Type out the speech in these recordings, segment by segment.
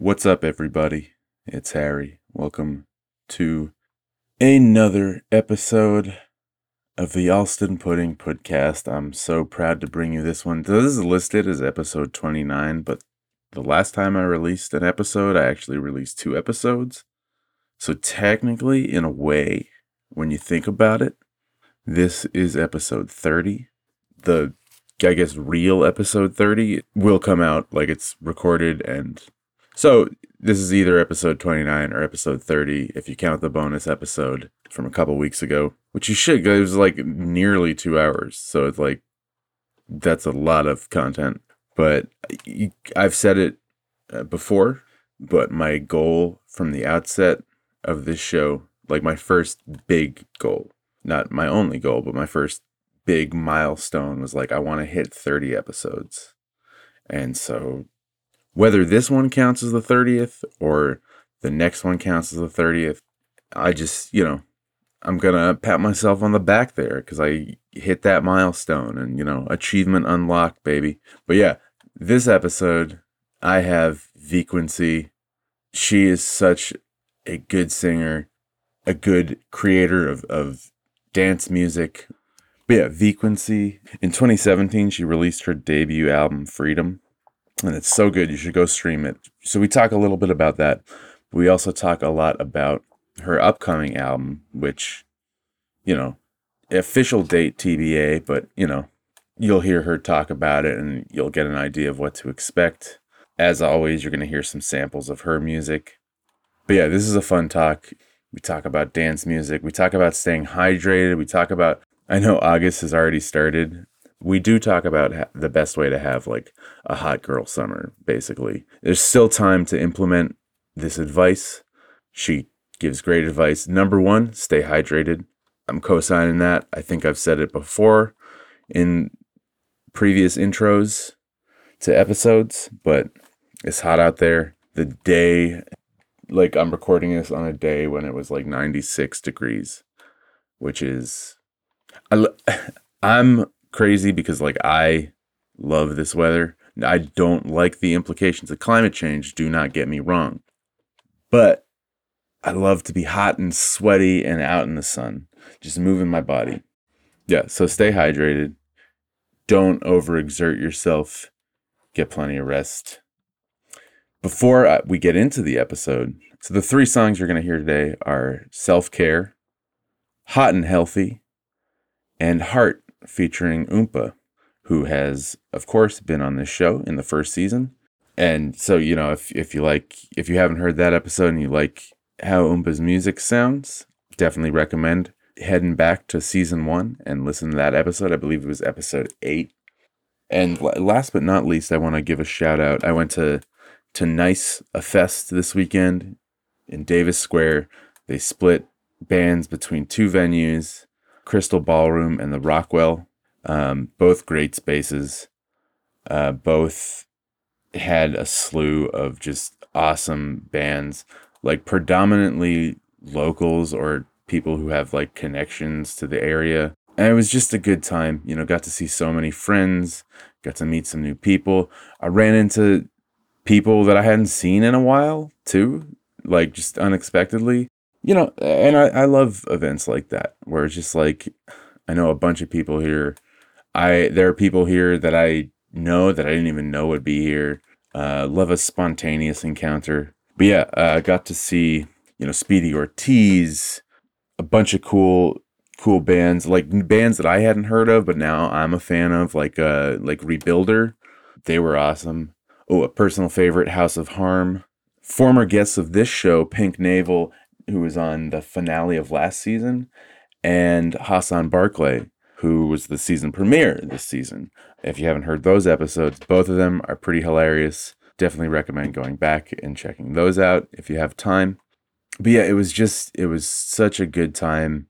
What's up, everybody? It's Harry. Welcome to another episode of the Allston Pudding Podcast. I'm so proud to bring you this one. This is listed as episode 29, but the last time I released an episode, I actually released two episodes. So, technically, in a way, when you think about it, this is episode 30. The, I guess, real episode 30 will come out like it's recorded and so this is either episode 29 or episode 30 if you count the bonus episode from a couple weeks ago, which you should. It was like nearly two hours. So it's like, that's a lot of content. But I've said it uh, before, but my goal from the outset of this show, like my first big goal, not my only goal, but my first big milestone was like, I want to hit 30 episodes. And so whether this one counts as the 30th or the next one counts as the 30th, I just, you know, I'm going to pat myself on the back there because I hit that milestone and, you know, achievement unlocked, baby. But yeah, this episode, I have Vequency. She is such a good singer, a good creator of, of dance music. But yeah, Vequency. In 2017, she released her debut album, Freedom and it's so good. You should go stream it. So we talk a little bit about that. We also talk a lot about her upcoming album, which, you know, official date TBA, but you know, you'll hear her talk about it and you'll get an idea of what to expect. As always, you're going to hear some samples of her music. But yeah, this is a fun talk. We talk about dance music. We talk about staying hydrated. We talk about, I know August has already started we do talk about ha- the best way to have like a hot girl summer, basically. There's still time to implement this advice. She gives great advice. Number one, stay hydrated. I'm co signing that. I think I've said it before in previous intros to episodes, but it's hot out there. The day, like I'm recording this on a day when it was like 96 degrees, which is, I, I'm crazy because like I love this weather. I don't like the implications of climate change, do not get me wrong. But I love to be hot and sweaty and out in the sun, just moving my body. Yeah, so stay hydrated. Don't overexert yourself. Get plenty of rest. Before uh, we get into the episode, so the three songs you're going to hear today are Self Care, Hot and Healthy, and Heart featuring Oompa, who has, of course, been on this show in the first season. And so, you know, if, if you like, if you haven't heard that episode and you like how Oompa's music sounds, definitely recommend heading back to season one and listen to that episode. I believe it was episode eight. And last but not least, I want to give a shout out. I went to to Nice a Fest this weekend in Davis Square. They split bands between two venues Crystal Ballroom and the Rockwell. Um, both great spaces. Uh, both had a slew of just awesome bands, like predominantly locals or people who have like connections to the area. And it was just a good time. You know, got to see so many friends, got to meet some new people. I ran into people that I hadn't seen in a while too, like just unexpectedly you know, and I, I love events like that where it's just like I know a bunch of people here. I there are people here that I know that I didn't even know would be here. Uh, love a spontaneous encounter. But yeah, uh, I got to see you know Speedy Ortiz, a bunch of cool cool bands like bands that I hadn't heard of, but now I'm a fan of like uh like Rebuilder. They were awesome. Oh, a personal favorite, House of Harm. Former guests of this show, Pink Navel who was on the finale of last season, and Hassan Barclay, who was the season premiere this season. If you haven't heard those episodes, both of them are pretty hilarious. Definitely recommend going back and checking those out if you have time. But yeah, it was just, it was such a good time.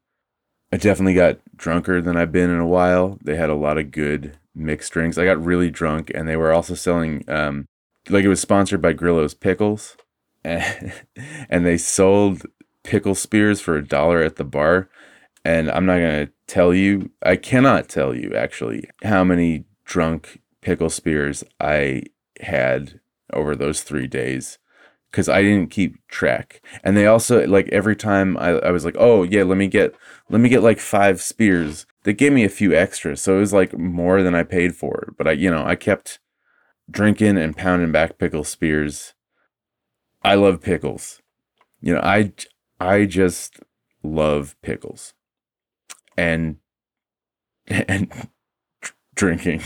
I definitely got drunker than I've been in a while. They had a lot of good mixed drinks. I got really drunk, and they were also selling, um, like it was sponsored by Grillo's Pickles, and, and they sold pickle spears for a dollar at the bar. And I'm not going to tell you, I cannot tell you actually how many drunk pickle spears I had over those three days. because I didn't keep track. And they also like every time I, I was like, oh yeah, let me get let me get like five spears. They gave me a few extras, so it was like more than I paid for. it. But I you know I kept drinking and pounding back pickle spears. I love pickles. You know I I just love pickles, and and drinking,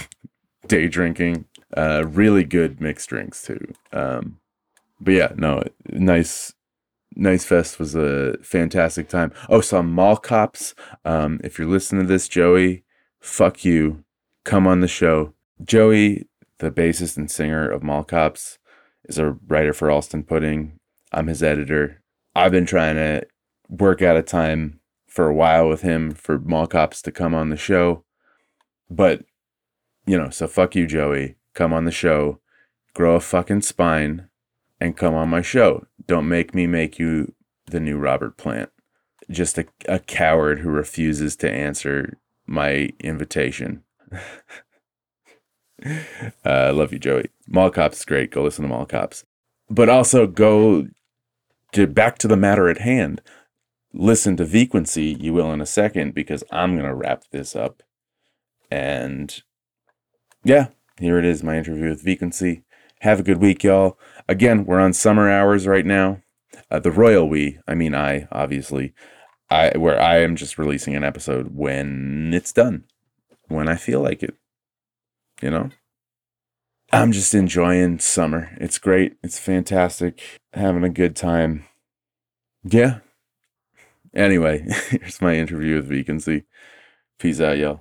day drinking. Uh, really good mixed drinks too. Um, but yeah, no, nice, nice fest was a fantastic time. Oh, some mall cops. Um, if you're listening to this, Joey, fuck you. Come on the show. Joey, the bassist and singer of Mall Cops, is a writer for Allston Pudding. I'm his editor. I've been trying to work out a time for a while with him for Mall Cops to come on the show. But, you know, so fuck you, Joey. Come on the show. Grow a fucking spine and come on my show. Don't make me make you the new Robert Plant. Just a, a coward who refuses to answer my invitation. I uh, love you, Joey. Mall Cops is great. Go listen to Mall Cops. But also go to back to the matter at hand. Listen to Vequency, you will in a second, because I'm going to wrap this up. And yeah, here it is, my interview with Vequency. Have a good week, y'all. Again, we're on summer hours right now. Uh, the royal we, I mean I, obviously, I where I am just releasing an episode when it's done, when I feel like it. You know, I'm just enjoying summer. It's great. It's fantastic. Having a good time. Yeah. Anyway, here's my interview with Vequency. Peace out, y'all.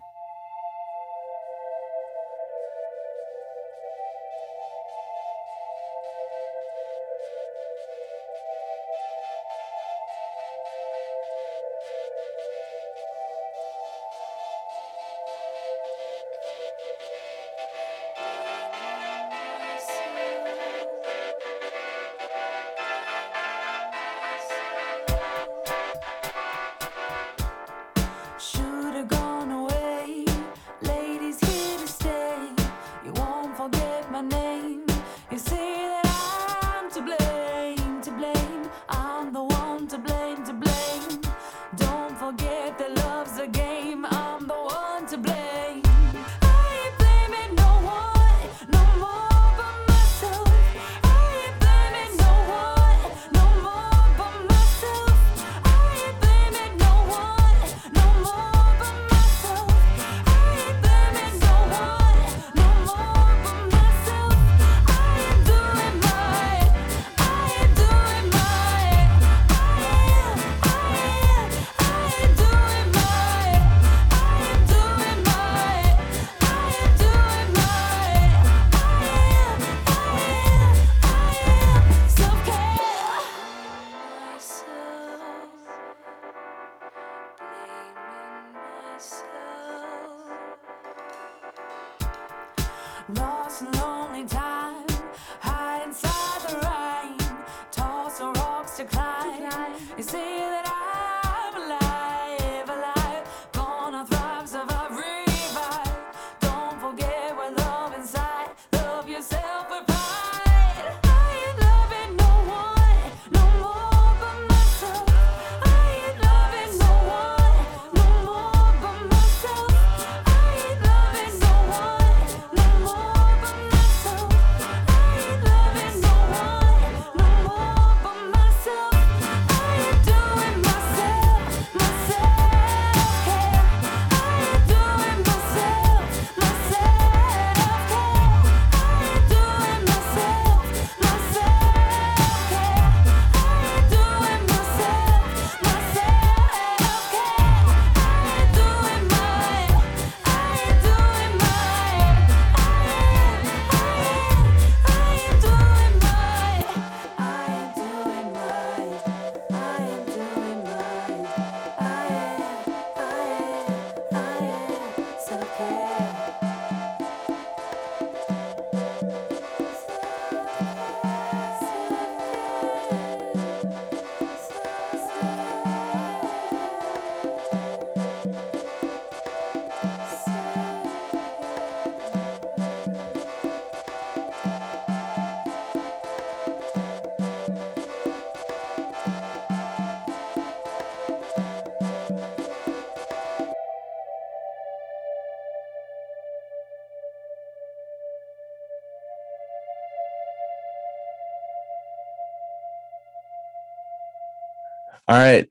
Right.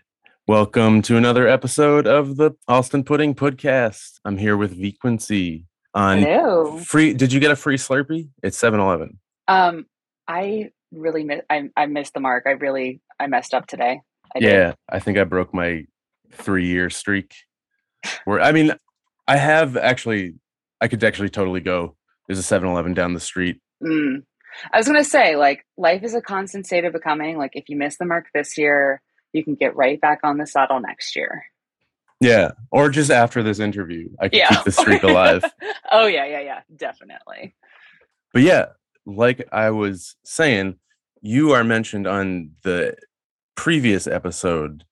Welcome to another episode of the Allston Pudding Podcast. I'm here with Vequency on Hello. free. Did you get a free Slurpee? It's 7 Eleven. Um, I really miss. I, I missed the mark. I really I messed up today. I did. Yeah, I think I broke my three year streak. Where I mean, I have actually, I could actually totally go. There's a 7 Eleven down the street. Mm. I was gonna say, like, life is a constant state of becoming. Like, if you miss the mark this year, you can get right back on the saddle next year. Yeah, or just after this interview, I can Yeah. keep the streak alive. oh yeah, yeah, yeah, definitely. But yeah, like I was saying, you are mentioned on the previous episode.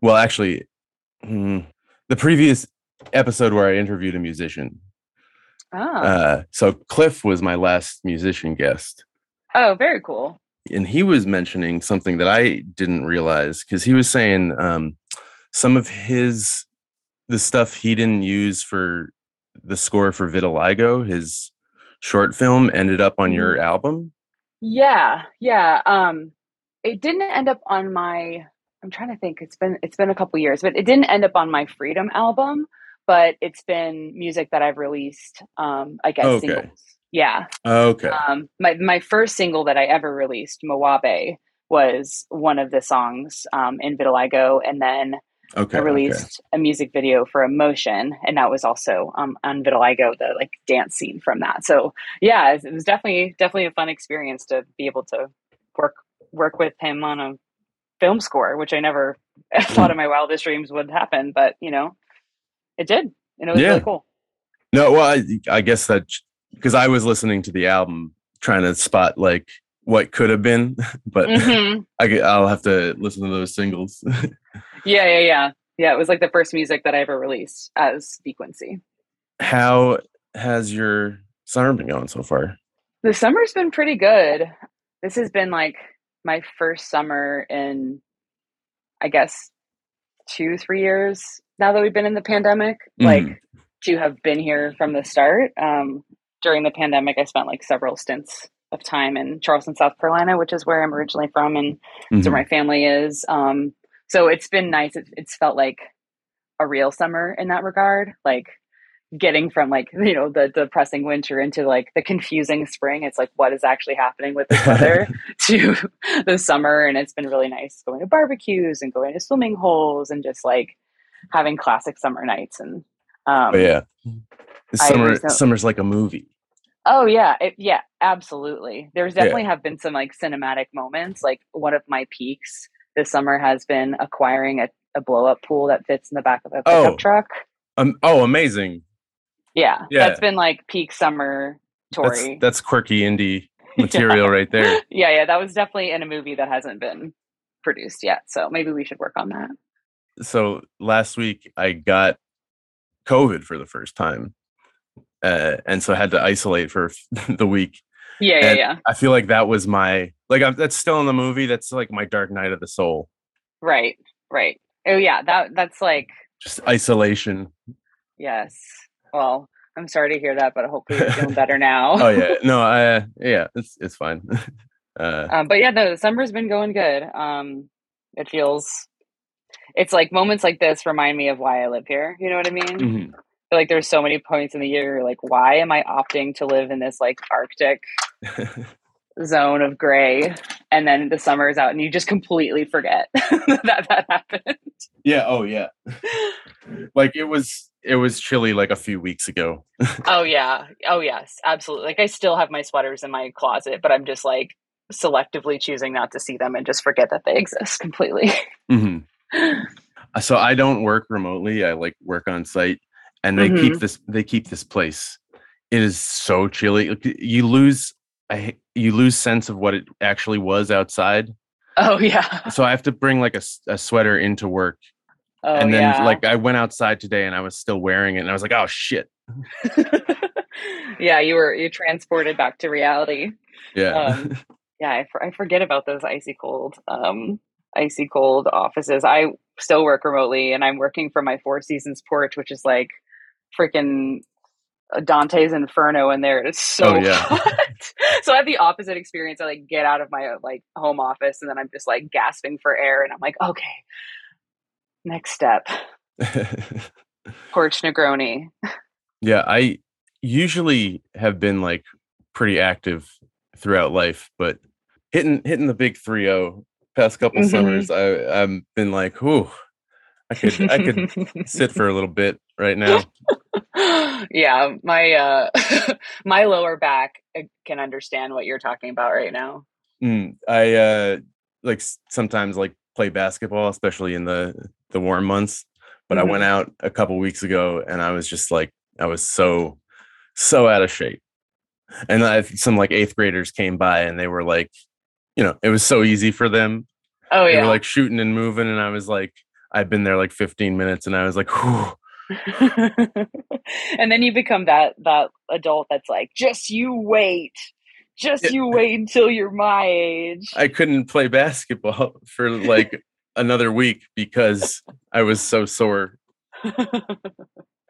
Well, actually, hmm, the previous episode where I interviewed a musician. Oh, Uh, so Cliff was my last musician guest, oh, very cool. And he was mentioning something that I didn't realize because he was saying um, some of his the stuff he didn't use for the score for Vitiligo, his short film, ended up on your album. Yeah, yeah. Um, it didn't end up on my. I'm trying to think. It's been it's been a couple years, but it didn't end up on my Freedom album. But it's been music that I've released. Um, I guess Okay. singles. Yeah. Okay. Um, my my first single that I ever released, Moabe, was one of the songs um, in Vitiligo, and then Okay. I okay. released a music video for Emotion, and that was also um, on Vitiligo, the like dance scene from that. So yeah, it, it was definitely definitely a fun experience to be able to work work with him on a film score, which I never thought in my wildest dreams would happen, but you know, it did, and it was Yeah. really cool. No, well, I, I guess that because I was listening to the album trying to spot like what could have been, but hmm I, will have to listen to those singles. Yeah, yeah, yeah, yeah. It was like the first music that I ever released as Frequency. How has your summer been going so far? The summer's been pretty good. This has been like my first summer in, I guess, two, three years now that we've been in the pandemic. Like Mhm. to have been here from the start. Um, during the pandemic, I spent like several stints of time in Charleston, South Carolina, which is where I'm originally from, and Mhm. where my family is. Um, so it's been nice. It, it's felt like a real summer in that regard. Like getting from like you know the depressing winter into like the confusing spring. It's like what is actually happening with the weather to the summer, and it's been really nice going to barbecues and going to swimming holes and just like having classic summer nights and. Um, But yeah, summer summer's like a movie. Oh yeah, it, yeah, absolutely. There's Yeah. definitely have been some like cinematic moments. Like one of my peaks this summer has been acquiring a, a blow up pool that fits in the back of a pickup Oh. truck. Um, oh, amazing! Yeah, Yeah. that's been like peak summer That's Tory. that's quirky indie material right there. yeah, yeah, that was definitely in a movie that hasn't been produced yet. So maybe we should work on that. So last week I got COVID for the first time, uh, and so I had to isolate for the week. Yeah, yeah, And yeah. I feel like that was my like I'm, that's still in the movie. That's like my dark night of the soul. Right, right. Oh yeah, that that's like Just isolation. yes. Well, I'm sorry to hear that, but hopefully you're feeling better now. Oh yeah, no, I uh, yeah, it's it's fine. uh, um, but yeah, no, the summer's been going good. Um, it feels, it's like moments like this remind me of why I live here. You know what I mean? mhm. Like there's so many points in the year, like, why am I opting to live in this like Arctic zone of gray? And then the summer is out, and you just completely forget that that happened. yeah. Oh yeah. like it was it was chilly like a few weeks ago. oh yeah, oh yes, absolutely. Like I still have my sweaters in my closet, but I'm just like selectively choosing not to see them and just forget that they exist completely. Mhm. So I don't work remotely. I like work on site, and they keep this. They keep this place. It is so chilly. You lose. I you lose sense of what it actually was outside. oh yeah. So I have to bring like a, a sweater into work, Oh and then yeah. like I went outside today and I was still wearing it, and I was like, oh shit. yeah, you were you transported back to reality. Yeah. Um, yeah, I, for, I forget about those icy cold, um, icy cold offices. I still work remotely, and I'm working from my Four Seasons porch, which is like freaking Dante's Inferno in there. It's so Oh, yeah. hot. so I have the opposite experience. I like get out of my like home office and then I'm just like gasping for air and I'm like, okay, next step. Porch Negroni. yeah, I usually have been like pretty active throughout life, but hitting hitting the big 3-0 past couple mm-hmm. summers, I I've been like, whew, I could I could sit for a little bit right now. yeah, my uh my lower back uh, can understand what you're talking about right now. Mm, I uh like sometimes like play basketball, especially in the the warm months. But mm-hmm. I went out a couple weeks ago and I was just like I was so so out of shape. And I, some like eighth graders came by and they were like, you know, it was so easy for them. Oh yeah, they were like shooting and moving, and I was like, I've been there like 15 minutes, and I was like, whew. and then you become that that adult that's like, just you wait, just you wait until you're my age. I couldn't play basketball for like another week because I was so sore.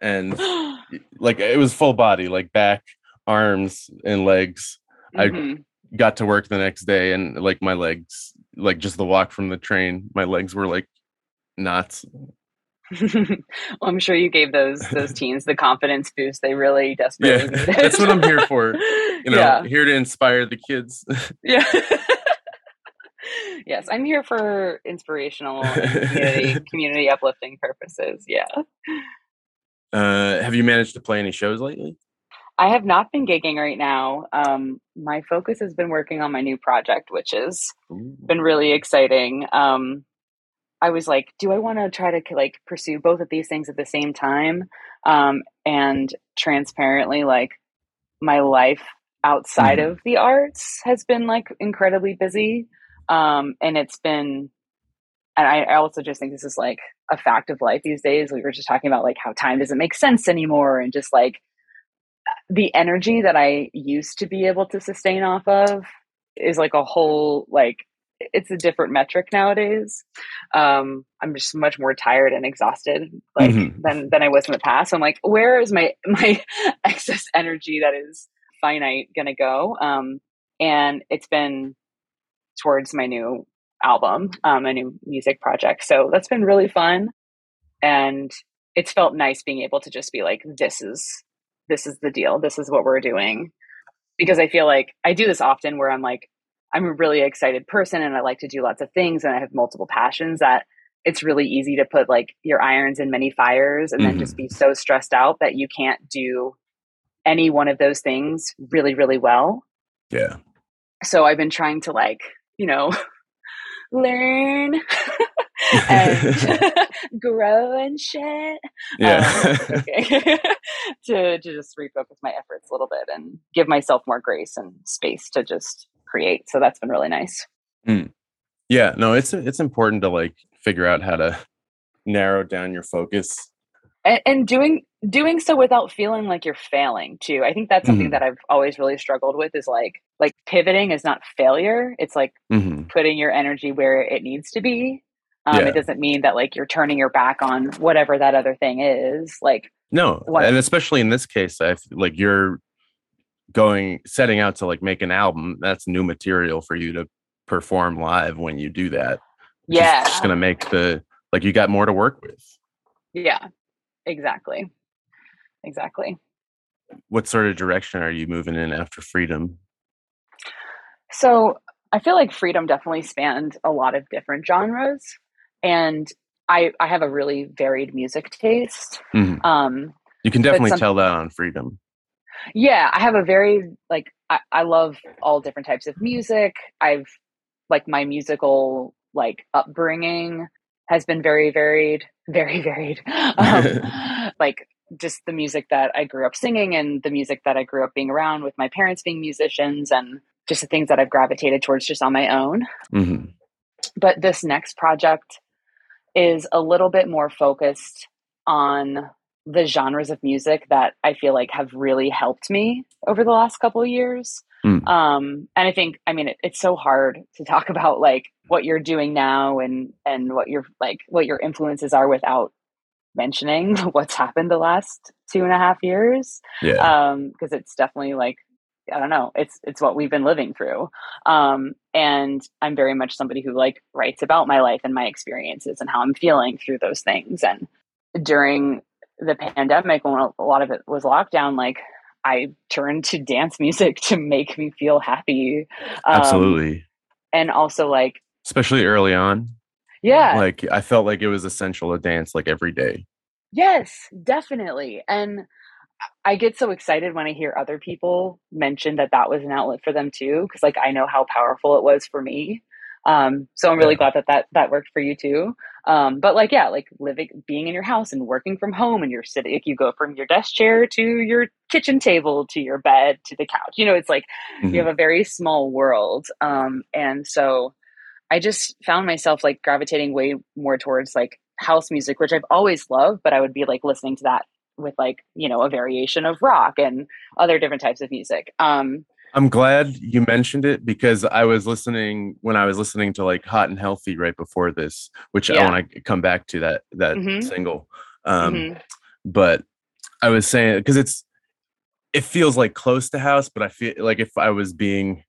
and like it was full body, like back, arms, and legs. Mm-hmm. I got to work the next day and like my legs, like just the walk from the train, my legs were like knots. well, I'm sure you gave those those teens the confidence boost they really desperately yeah, needed. That's what I'm here for. You know, yeah. here to inspire the kids. yeah. yes, I'm here for inspirational community community uplifting purposes. Yeah. Uh, have you managed to play any shows lately? I have not been gigging right now. Um, my focus has been working on my new project, which has been really exciting. Um, I was like, do I want to try to like pursue both of these things at the same time? Um, and transparently, like my life outside mm-hmm. of the arts has been like incredibly busy. Um, and it's been, and I, I also just think this is like a fact of life these days. We were just talking about like how time doesn't make sense anymore and just like the energy that I used to be able to sustain off of is like a whole like it's a different metric nowadays. Um, I'm just much more tired and exhausted like mm-hmm. than than I was in the past. I'm like, where is my my excess energy that is finite gonna go? Um, and it's been towards my new album, um, a new music project. So that's been really fun, and it's felt nice being able to just be like, this is this is the deal. This is what we're doing. Because I feel like I do this often where I'm like, I'm a really excited person and I like to do lots of things and I have multiple passions that it's really easy to put like your irons in many fires and mm-hmm. then just be mm-hmm. so stressed out that you can't do any one of those things really, really well. Yeah. So I've been trying to like, you know, learn and grow and shit. Yeah. Um, okay. to, to just refocus my efforts a little bit and give myself more grace and space to just create. So that's been really nice. Mm. Yeah, no, it's it's important to like figure out how to narrow down your focus and, and doing doing so without feeling like you're failing too. I think that's something mm-hmm. that I've always really struggled with is like like pivoting is not failure. It's like mm-hmm. putting your energy where it needs to be. Um, yeah. It doesn't mean that like you're turning your back on whatever that other thing is. Like no, what, and especially in this case, I like you're going setting out to like make an album that's new material for you to perform live when you do that yeah. it's just gonna make the like you got more to work with. Yeah. Exactly. Exactly. What sort of direction are you moving in after freedom? So i feel like freedom definitely spanned a lot of different genres and i i have a really varied music taste. Mm-hmm. um you can definitely tell that on freedom yeah, I have a very like I, I love all different types of music. I've like my musical like upbringing has been very varied, very varied. Um, like just the music that I grew up singing and the music that I grew up being around with my parents being musicians and just the things that I've gravitated towards just on my own. Mm-hmm. But this next project is a little bit more focused on the genres of music that I feel like have really helped me over the last couple of years. Mm. Um, and I think, I mean, it, it's so hard to talk about like what you're doing now and and what your like what your influences are without mentioning what's happened the last two and a half years. Yeah. Um, because it's definitely like I don't know, it's it's what we've been living through. Um, and I'm very much somebody who like writes about my life and my experiences and how I'm feeling through those things. And during the pandemic, when a lot of it was lockdown, like I turned to dance music to make me feel happy. Um, Absolutely. And also like especially early on. Yeah. Like I felt like it was essential to dance like every day. Yes, definitely. And I get so excited when I hear other people mention that that was an outlet for them too, because like I know how powerful it was for me. Um, so I'm really yeah. glad that that that worked for you too. Um, but like yeah, like living, being in your house and working from home, and you're sitting, like you go from your desk chair to your kitchen table to your bed to the couch. You know, it's like mm-hmm. you have a very small world. Um, and so I just found myself like gravitating way more towards like house music, which I've always loved, but I would be like listening to that with like you know a variation of rock and other different types of music um i'm glad you mentioned it because i was listening when i was listening to like hot and healthy right before this which yeah. i want to come back to that that mm-hmm. single um mm-hmm. but i was saying because it's it feels like close to house but i feel like if i was being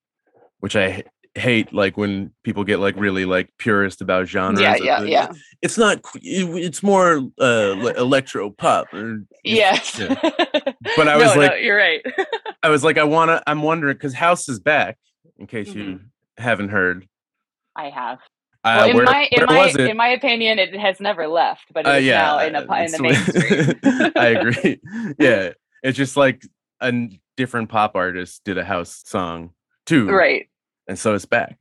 which i hate like when people get like really like purist about genres. Yeah, yeah, yeah. It's not. It's more uh, electro pop. Or, yes. Yeah. But I was no, like, no, you're right. I was like, I wanna. I'm wondering because House is back. In case mm-hmm. you haven't heard, I have. Uh, well, in where, my in my in my opinion, it has never left, but it's uh, yeah, now in, a, in the mainstream. I agree. Yeah, it's just like a different pop artist did a house song too. Right and so it's back.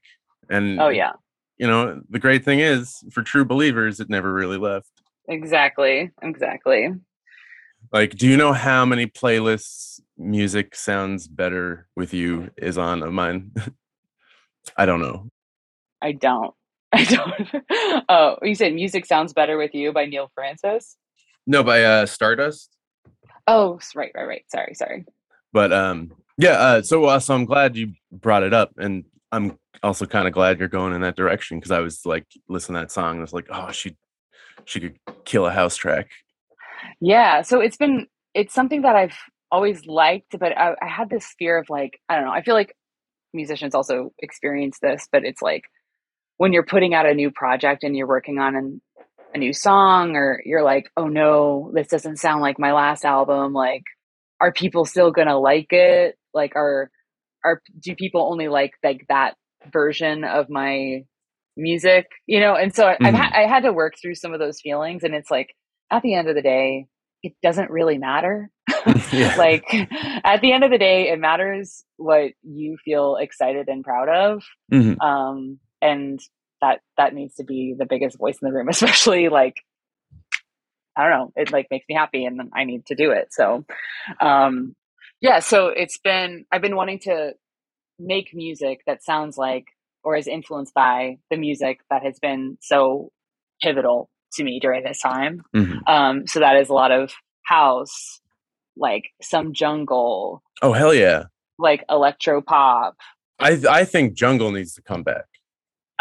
And oh yeah, you know the great thing is for true believers, it never really left. Exactly, exactly. Like, do you know how many playlists music sounds better with you is on of mine? I don't know. I don't. I don't. oh, you said music sounds better with you by Neil Frances? No, by uh Stardust. Oh, right, right, right. Sorry, sorry. But um, yeah. Uh, so, uh, so I'm glad you brought it up, and I'm also kind of glad you're going in that direction because I was like listening to that song and I was like, oh, she she could kill a house track. Yeah, so it's been it's something that I've always liked, but I, I had this fear of like I don't know. I feel like musicians also experience this, but it's like when you're putting out a new project and you're working on an, a new song, or you're like, oh no, this doesn't sound like my last album. Like, are people still gonna like it? Like, are are do people only like like that version of my music you know and so mm-hmm. I've ha- i had to work through some of those feelings and it's like at the end of the day it doesn't really matter like at the end of the day it matters what you feel excited and proud of mm-hmm. um and that that needs to be the biggest voice in the room especially like i don't know it like makes me happy and i need to do it so um yeah, so it's been I've been wanting to make music that sounds like or is influenced by the music that has been so pivotal to me during this time. Mm-hmm. Um, so that is a lot of house, like some jungle. Oh hell yeah! Like electro pop. I I think jungle needs to come back.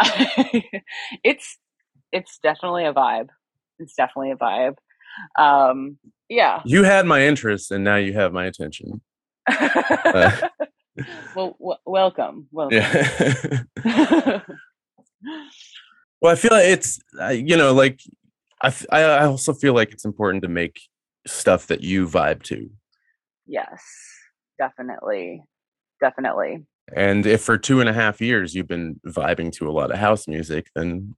it's it's definitely a vibe. It's definitely a vibe. Um, yeah. You had my interest, and now you have my attention. Uh, well, w- welcome. Welcome. Yeah. well, I feel like it's, you know, like, I, I also feel like it's important to make stuff that you vibe to. Yes, definitely. Definitely. And if for two and a half years you've been vibing to a lot of house music, then,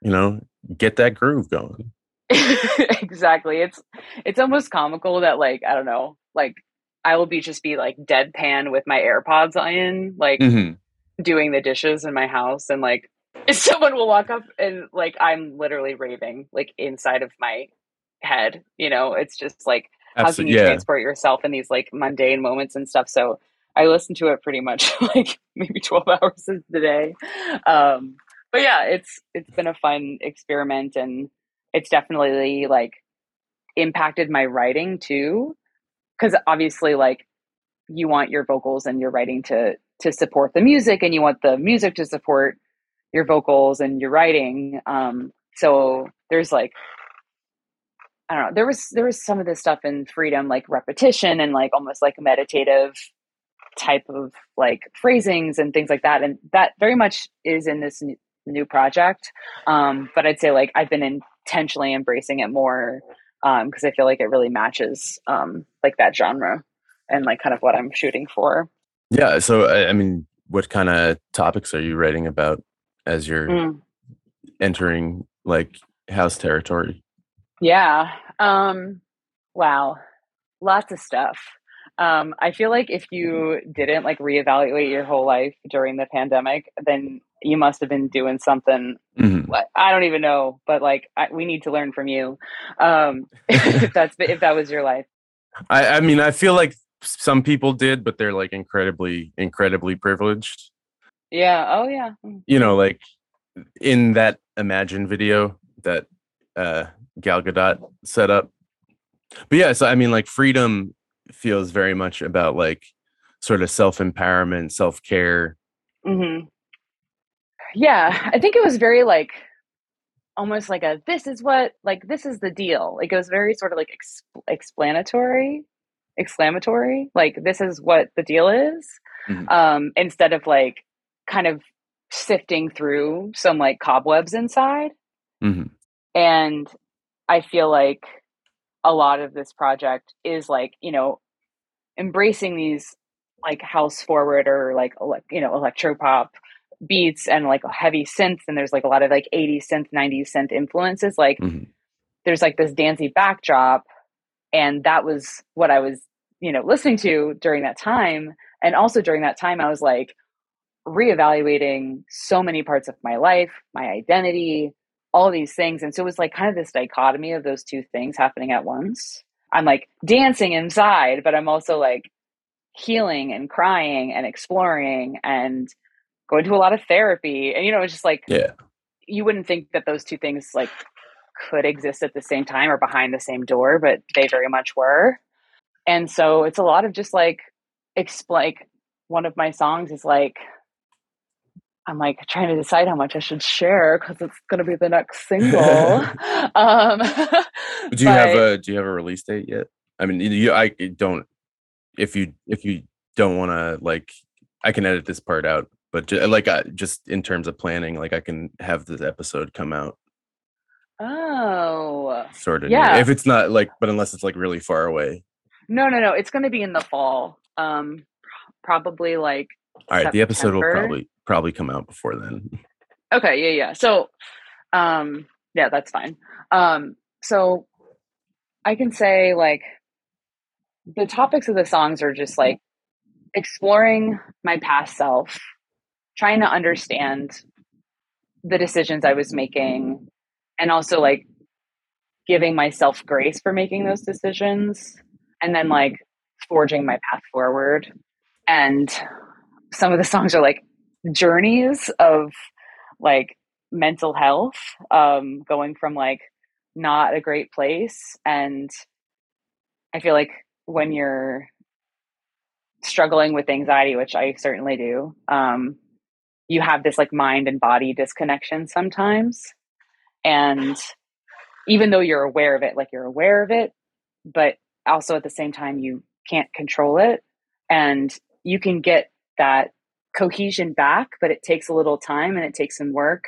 you know, get that groove going. exactly. It's, it's almost comical that, like, I don't know, like, I will be just be like deadpan with my AirPods in, like mm-hmm. doing the dishes in my house, and like someone will walk up and like I'm literally raving like inside of my head. You know, it's just like Absolutely, how can you yeah. transport yourself in these like mundane moments and stuff. So I listen to it pretty much like maybe twelve hours a day. Um, but yeah, it's it's been a fun experiment, and it's definitely like impacted my writing too because obviously like you want your vocals and your writing to to support the music and you want the music to support your vocals and your writing um so there's like i don't know there was there was some of this stuff in freedom like repetition and like almost like meditative type of like phrasings and things like that and that very much is in this new, new project um, but i'd say like i've been intentionally embracing it more because um, i feel like it really matches um, like that genre and like kind of what i'm shooting for. Yeah so i mean what kind of topics are you writing about as you're mm. entering like house territory? Yeah um wow lots of stuff. Um, I feel like if you didn't like reevaluate your whole life during the pandemic, then you must have been doing something. Mm-hmm. I don't even know, but like I, we need to learn from you. Um, if that's if that was your life. I, I mean, I feel like some people did, but they're like incredibly, incredibly privileged. Yeah. Oh, yeah. Mm. You know, like in that Imagine video that uh, Gal Gadot set up. But yeah, so I mean, like freedom feels very much about like sort of self empowerment, self care. Mm-hmm. Yeah, I think it was very like almost like a this is what like this is the deal. It was very sort of like exp- explanatory, exclamatory. Like this is what the deal is, mm-hmm. um, instead of like kind of sifting through some like cobwebs inside. Mm-hmm. And I feel like a lot of this project is like you know embracing these like house forward or like you know electro pop beats and like heavy synth and there's like a lot of like 80s synth 90s synth influences like mm-hmm. there's like this dancey backdrop and that was what i was you know listening to during that time and also during that time i was like reevaluating so many parts of my life my identity all these things. And so it was like kind of this dichotomy of those two things happening at once. I'm like dancing inside, but I'm also like healing and crying and exploring and going to a lot of therapy. And, you know, it's just like, yeah, you wouldn't think that those two things like could exist at the same time or behind the same door, but they very much were. And so it's a lot of just like, explain. Like one of my songs is like, I'm like trying to decide how much I should share because it's going to be the next single. um, do you but, have a Do you have a release date yet? I mean, you I don't. If you if you don't want to like, I can edit this part out. But just, like, uh, just in terms of planning, like I can have this episode come out. Oh, sort of. Yeah. If it's not like, but unless it's like really far away. No, no, no. It's going to be in the fall. Um, probably like. All right, September. the episode will probably probably come out before then. Okay, yeah, yeah. So, um, yeah, that's fine. Um, so I can say like the topics of the songs are just like exploring my past self, trying to understand the decisions I was making, and also like giving myself grace for making those decisions, and then like forging my path forward. And some of the songs are like journeys of like mental health um going from like not a great place and i feel like when you're struggling with anxiety which i certainly do um you have this like mind and body disconnection sometimes and even though you're aware of it like you're aware of it but also at the same time you can't control it and you can get that cohesion back, but it takes a little time and it takes some work.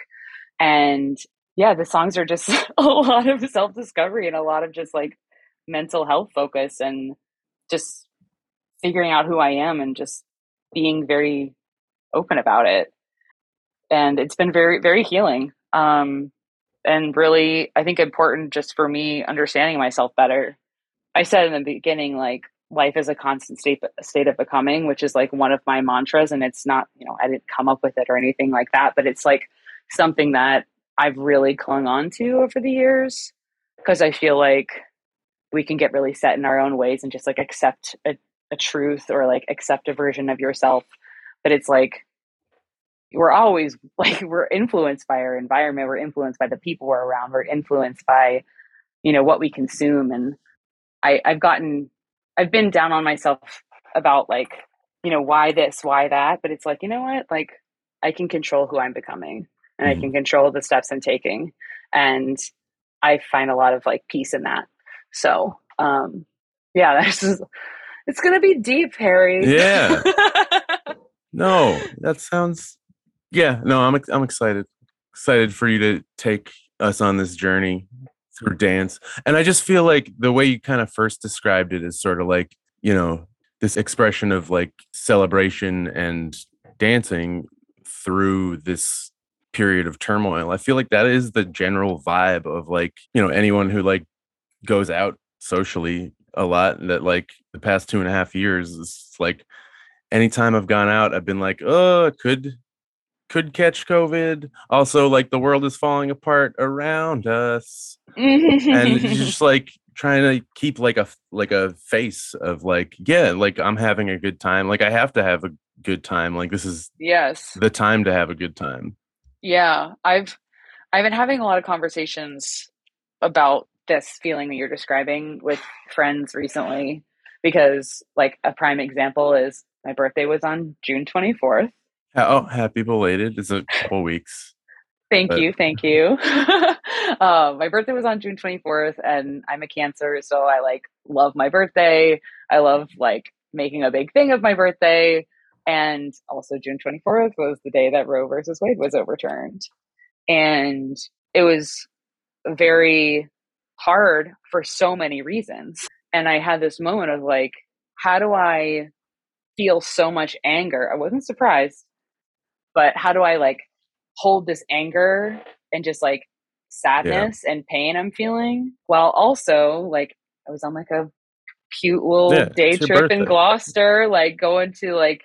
And yeah, the songs are just a lot of self discovery and a lot of just like mental health focus and just figuring out who I am and just being very open about it. And it's been very, very healing. Um, and really, I think important just for me understanding myself better. I said in the beginning, like, life is a constant state state of becoming which is like one of my mantras and it's not you know i didn't come up with it or anything like that but it's like something that i've really clung on to over the years because i feel like we can get really set in our own ways and just like accept a, a truth or like accept a version of yourself but it's like we're always like we're influenced by our environment we're influenced by the people we're around we're influenced by you know what we consume and i i've gotten I've been down on myself about like, you know, why this, why that, but it's like, you know what? Like I can control who I'm becoming and mm-hmm. I can control the steps I'm taking. And I find a lot of like peace in that. So, um, yeah, this is, It's gonna be deep, Harry. Yeah. No, that sounds. Yeah, no, I'm I'm excited. Excited for you to take us on this journey through dance. And I just feel like the way you kind of first described it is sort of like, you know, this expression of like celebration and dancing through this period of turmoil. I feel like that is the general vibe of like, you know, anyone who like goes out socially a lot that like the past two and a half years is like anytime I've gone out, I've been like, oh, could could catch COVID. Also, like the world is falling apart around us. and just like trying to keep like a like a face of like, yeah, like I'm having a good time. Like I have to have a good time. Like this is yes the time to have a good time. Yeah. I've I've been having a lot of conversations about this feeling that you're describing with friends recently because like a prime example is my birthday was on June 24th. Oh, happy belated. It's a couple weeks. Thank but... you. Thank you. uh, my birthday was on June 24th and I'm a cancer. So I like love my birthday. I love like making a big thing of my birthday. And also June 24th was the day that Roe versus Wade was overturned. And it was very hard for so many reasons. And I had this moment of like, how do I feel so much anger? I wasn't surprised, but how do I like hold this anger and just like sadness yeah. and pain I'm feeling while also like I was on like a cute little yeah, day trip birthday. in Gloucester, like going to like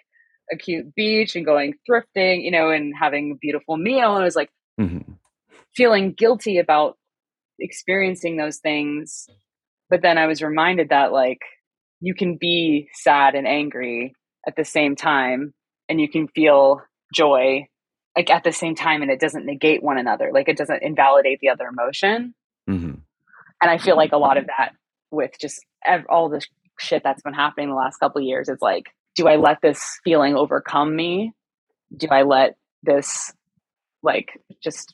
a cute beach and going thrifting, you know, and having a beautiful meal. And I was like mm-hmm. feeling guilty about experiencing those things. But then I was reminded that like you can be sad and angry at the same time and you can feel joy like at the same time and it doesn't negate one another like it doesn't invalidate the other emotion mm-hmm. and i feel like a lot of that with just ev- all the shit that's been happening the last couple years it's like do i let this feeling overcome me do i let this like just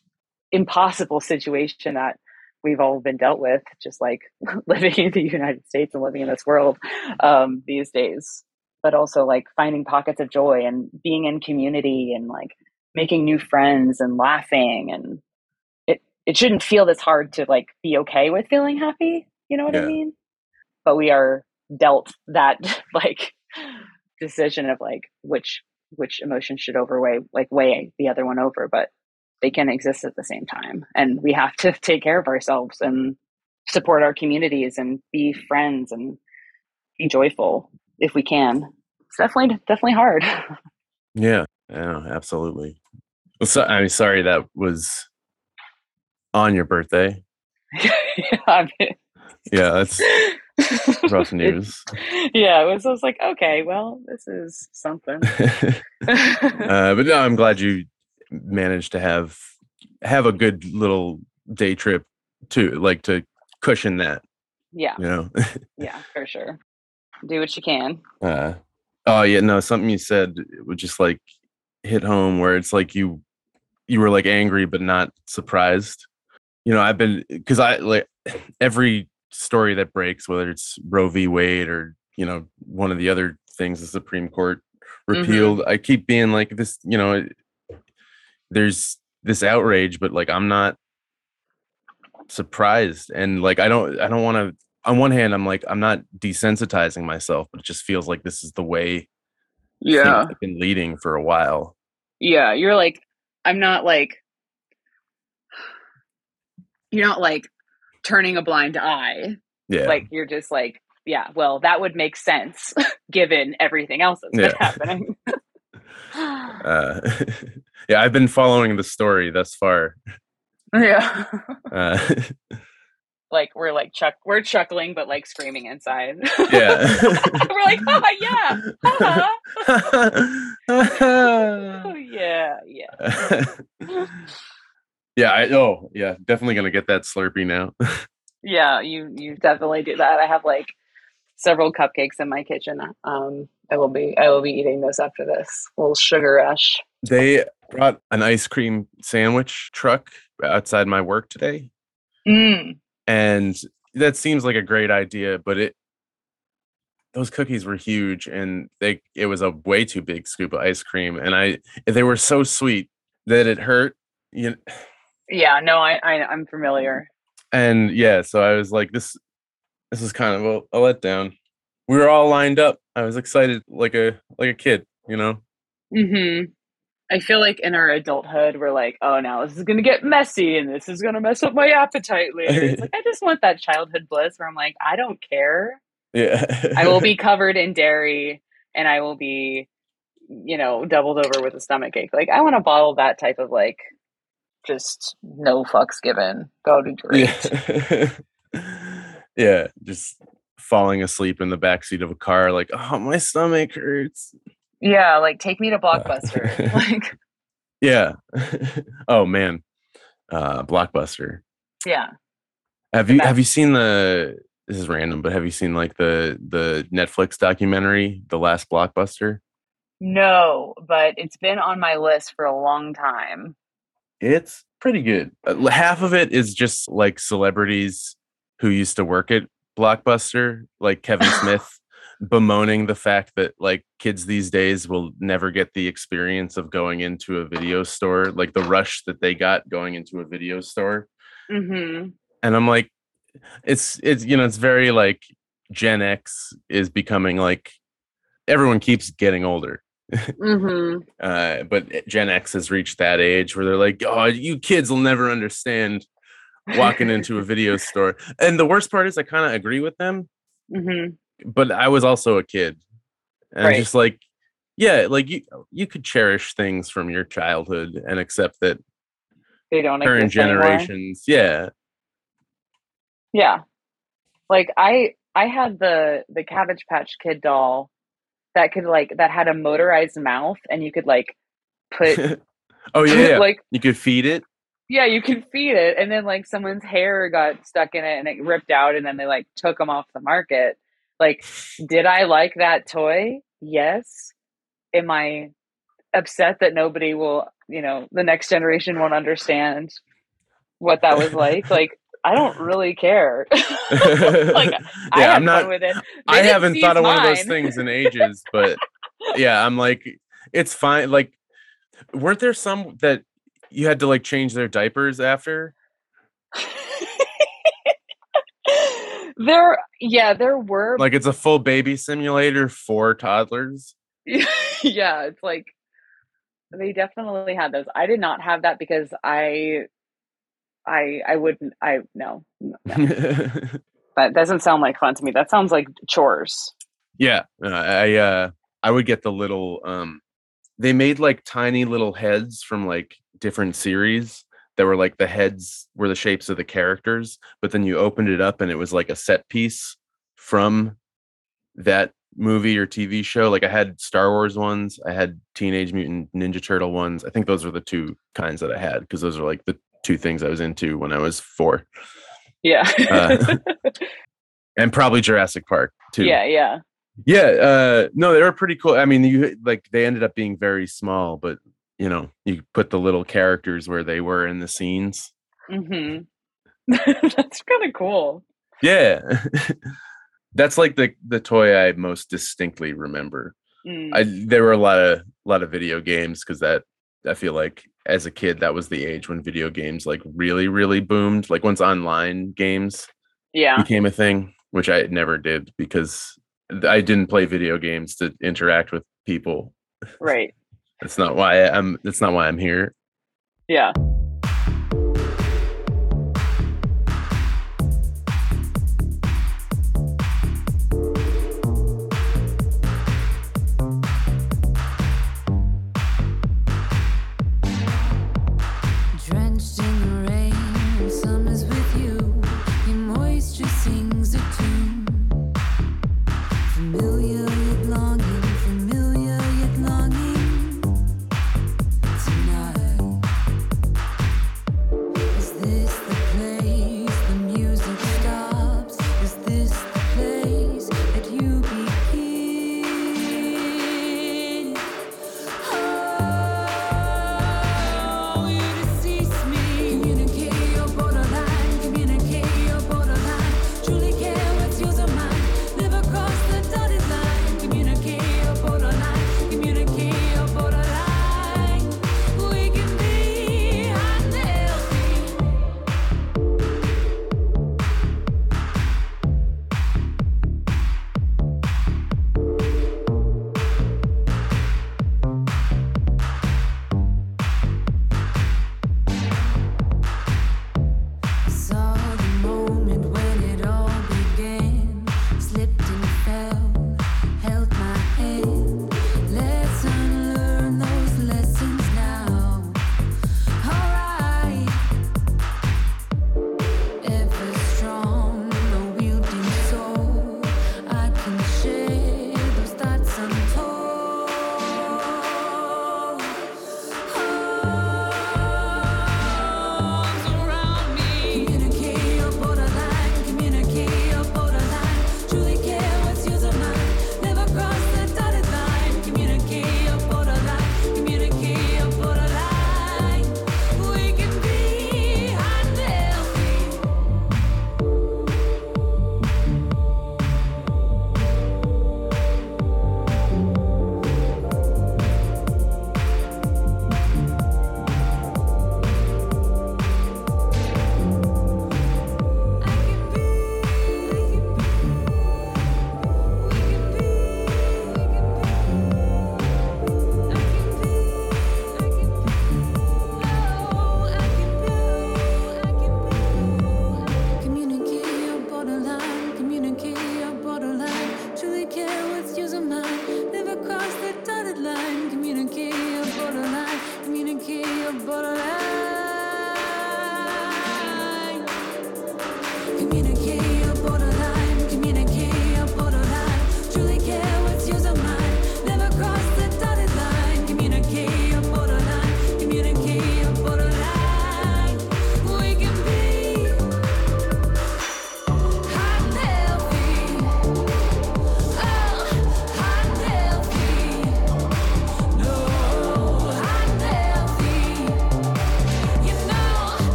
impossible situation that we've all been dealt with, just like living in the United States and living in this world um, these days. But also like finding pockets of joy and being in community and like making new friends and laughing and it it shouldn't feel this hard to like be okay with feeling happy. You know what yeah. I mean? But we are dealt that like decision of like which which emotion should overweigh like weigh the other one over. But they can exist at the same time. And we have to take care of ourselves and support our communities and be friends and be joyful if we can. It's definitely definitely hard. yeah, yeah, absolutely. So, I'm sorry that was on your birthday. yeah, yeah, that's rough news. yeah, it was, I was like, okay, well, this is something. uh, but no, I'm glad you managed to have have a good little day trip too, like to cushion that. Yeah. You know. yeah, for sure. Do what you can. Uh, oh yeah, no, something you said would just like hit home where it's like you you were like angry but not surprised. You know, I've been because I like every story that breaks, whether it's Roe v. Wade or you know one of the other things the Supreme Court repealed. Mm-hmm. I keep being like this. You know, there's this outrage, but like I'm not surprised. And like I don't I don't want to on one hand, I'm like, I'm not desensitizing myself, but it just feels like this is the way yeah I've been leading for a while. Yeah. You're like, I'm not like you're not like turning a blind eye. Yeah. Like you're just like, yeah, well, that would make sense given everything else that's been happening. uh, yeah, I've been following the story thus far. Yeah. Uh, like we're like chuck we're chuckling but like screaming inside. Yeah. we're like, oh yeah. oh, yeah, yeah. yeah, I oh yeah, definitely gonna get that Slurpee now. yeah, you you definitely do that. I have like several cupcakes in my kitchen. Um I will be I will be eating those after this. Little sugar rush. They brought an ice cream sandwich truck outside my work today. Mm. And that seems like a great idea, but it those cookies were huge and they it was a way too big scoop of ice cream and I they were so sweet that it hurt. You know. Yeah, no, I, I I'm familiar. and yeah, so I was like, this this is kind of a, a letdown. We were all lined up. I was excited like a like a kid, you know. hmm I feel like in our adulthood, we're like, oh, now this is going to get messy and this is going to mess up my appetite later. It's like, I just want that childhood bliss where I'm like, I don't care. Yeah. I will be covered in dairy and I will be, you know, doubled over with a stomach ache. Like, I want to bottle that type of like, just no fucks given. That would be great. yeah. yeah, just falling asleep in the backseat of a car like, "Oh, my stomach hurts." Yeah, like take me to Blockbuster. like, Yeah. oh man. Uh Blockbuster. yeah. Have you have you seen the this is random, but have you seen like the the Netflix documentary, The Last Blockbuster? No, but it's been on my list for a long time. It's pretty good. Uh, half of it is just like celebrities who used to work at Blockbuster, like Kevin Smith bemoaning the fact that like kids these days will never get the experience of going into a video store, like the rush that they got going into a video store. hmm And I'm like it's it's you know, it's very like Gen X is becoming like everyone keeps getting older. hmm Uh, but Gen X has reached that age where they're like, "Oh, you kids will never understand walking into a video store." And the worst part is, I kind of agree with them, hmm but I was also a kid, and Right. just like, yeah, like you you could cherish things from your childhood and accept that They don't current exist anymore. generations, yeah, Yeah. Like I I had the the Cabbage Patch Kid doll that could like that had a motorized mouth and you could like put oh yeah, yeah. like you could feed it. yeah, you could feed it and then like someone's hair got stuck in it and it ripped out and then they like took them off the market. Like did I like that toy? Yes. Am I upset that nobody will, you know, the next generation won't understand what that was like? Like I don't really care. like I yeah, had I'm not. fun with it. They I haven't thought of one of those things in ages, but yeah, I'm like, it's fine. Like, weren't there some that you had to like change their diapers after? There, yeah, there were. Like, it's a full baby simulator for toddlers. yeah, it's like they definitely had those. I did not have that because I, I, I wouldn't. I no, no. that doesn't sound like fun to me. That sounds like chores. yeah, I uh, I would get the little. um They made like tiny little heads from like different series that were like the heads were the shapes of the characters, but then you opened it up and it was like a set piece from that movie or TV show. Like I had Star Wars ones, I had Teenage Mutant Ninja Turtle ones. I think those were the two kinds that I had because those are like the two things I was into when I was four, Yeah, Uh, and probably Jurassic Park too. yeah, yeah. yeah. Uh, no, they were pretty cool. I mean, you like they ended up being very small, but you know, you put the little characters where they were in the scenes. hmm That's kind of cool. Yeah. That's like the the toy I most distinctly remember. Mm. I there were a lot of lot of video games because that I feel like as a kid that was the age when video games like really really boomed. Like once online games yeah, became a thing, which I never did because I didn't play video games to interact with people. right. That's not why I'm. That's not why I'm here. Yeah.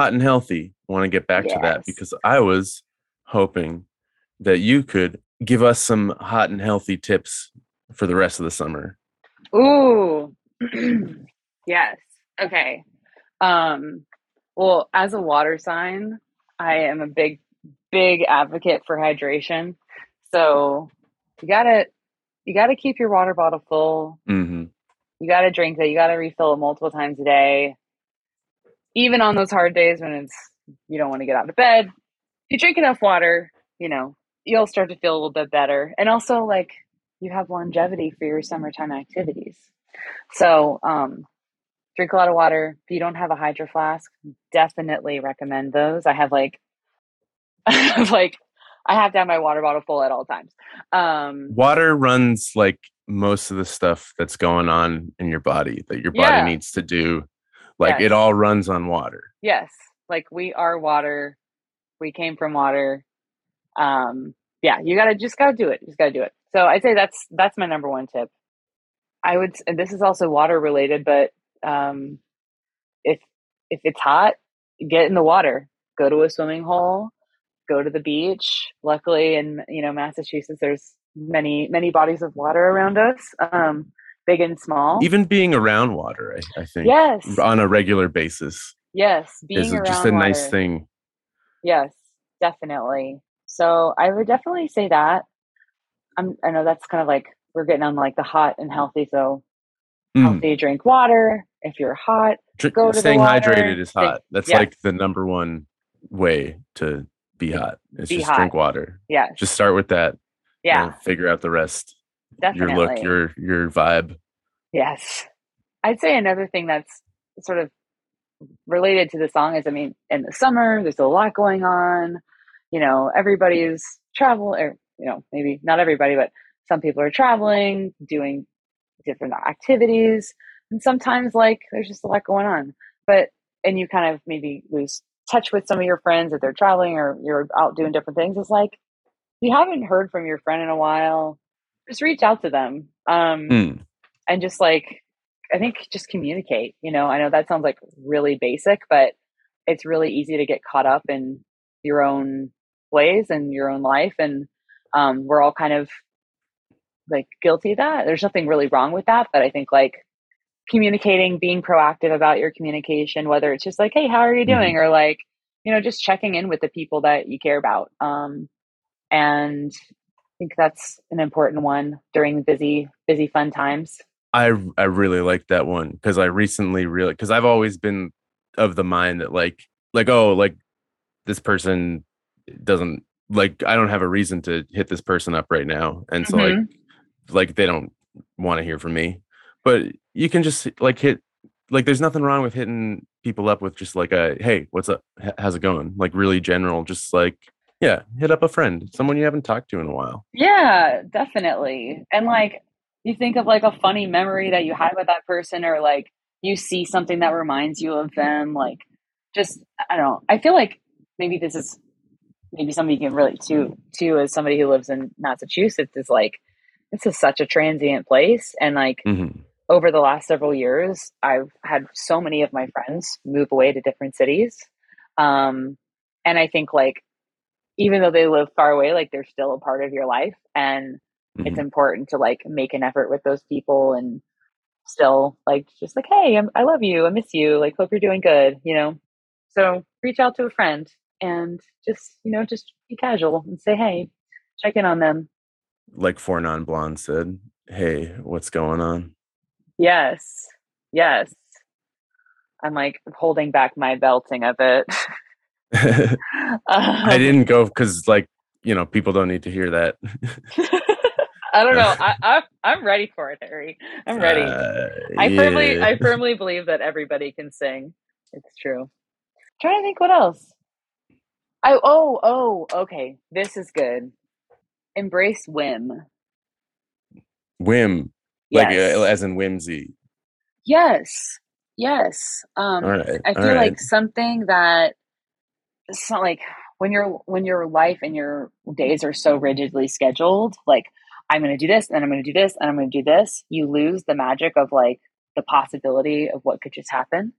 Hot and healthy. I want to get back to that because I was hoping that you could give us some hot and healthy tips for the rest of the summer. Ooh. yes. Okay. Um well, as a water sign, I am a big big advocate for hydration. So, you got to you got to keep your water bottle full. hmm You got to drink it. You got to refill it multiple times a day. Even on those hard days when it's you don't want to get out of bed. If you drink enough water, you know, you'll start to feel a little bit better. And also like you have longevity for your summertime activities. So, um, drink a lot of water. If you don't have a hydro flask, definitely recommend those. I have like, I have like, I have to have my water bottle full at all times. Um, Water runs like most of the stuff that's going on in your body that your body Yeah. needs to do. Like Yes. it all runs on water. yes, like we are water. We came from water. Um, yeah, you gotta just gotta do it. Just gotta do it. So I'd say that's that's my number one tip. I would, and this is also water related, but um, if if it's hot, get in the water. Go to a swimming hole. Go to the beach. Luckily, in you know Massachusetts, there's many many bodies of water around us, um, big and small. Even being around water, I, I think, yes, on a regular basis yes, being is around just a nice thing. Yes, definitely. So I would definitely say that. I'm, I know that's kind of like we're getting on like the hot and healthy. So Mm. healthy, drink water. If you're hot, Dr- go to the staying water, hydrated is hot. That's yes. like the number one way to be hot. Is Be just hot. drink water. Yeah. Just start with that. yeah, and figure out the rest. Definitely. Your look, your your vibe. Yes. I'd say another thing that's sort of related to the song is I mean, in the summer, there's a lot going on. You know, everybody's travel or, you know, maybe not everybody, but some people are traveling, doing different activities. And sometimes, like, there's just a lot going on. But, and you kind of maybe lose touch with some of your friends if they're traveling or you're out doing different things. It's like, you haven't heard from your friend in a while, just reach out to them. Um, Mm. and just like i think just communicate you know i know that sounds like really basic but it's really easy to get caught up in your own ways and your own life and um, we're all kind of like guilty of that there's nothing really wrong with that but i think like communicating being proactive about your communication whether it's just like hey how are you Mhm. doing or like you know just checking in with the people that you care about um, and think that's an important one during busy busy fun times. I I really like that one because I recently really because I've always been of the mind that like like oh like this person doesn't like I don't have a reason to hit this person up right now and so like mm-hmm. like they don't want to hear from me. But you can just like hit like there's nothing wrong with hitting people up with just like a hey what's up? How's it going? Like really general just like yeah hit up a friend someone you haven't talked to in a while Yeah, definitely. And like you think of like a funny memory that you had with that person or like you see something that reminds you of them like just I don't know. I feel like maybe this is maybe something you can relate to to as somebody who lives in Massachusetts is like this is such a transient place and like Mhm. over the last several years, I've had so many of my friends move away to different cities. Um, and I think like, even though they live far away, like they're still a part of your life. And it's Mhm. important to like make an effort with those people and still like, just like, Hey, I'm, I love you. I miss you. Like, hope you're doing good, you know? So reach out to a friend and just, you know, just be casual and say, Hey, check in on them. like four non blonde said hey what's going on Yes. Yes. I'm like holding back my belting of it. I I didn't go because like you know people don't need to hear that. I don't know. I, I I'm ready for it, Harry. I'm ready. Uh, I firmly. I firmly believe that everybody can sing. It's true. trying to think what else. I oh oh okay. This is good. Embrace whim. whim like Yes. uh, as in whimsy. yes. Yes. Um right, I feel right. like something that it's not like when your when your life and your days are so rigidly scheduled, like I'm going to do this and I'm going to do this and I'm going to do this, you lose the magic of like the possibility of what could just happen.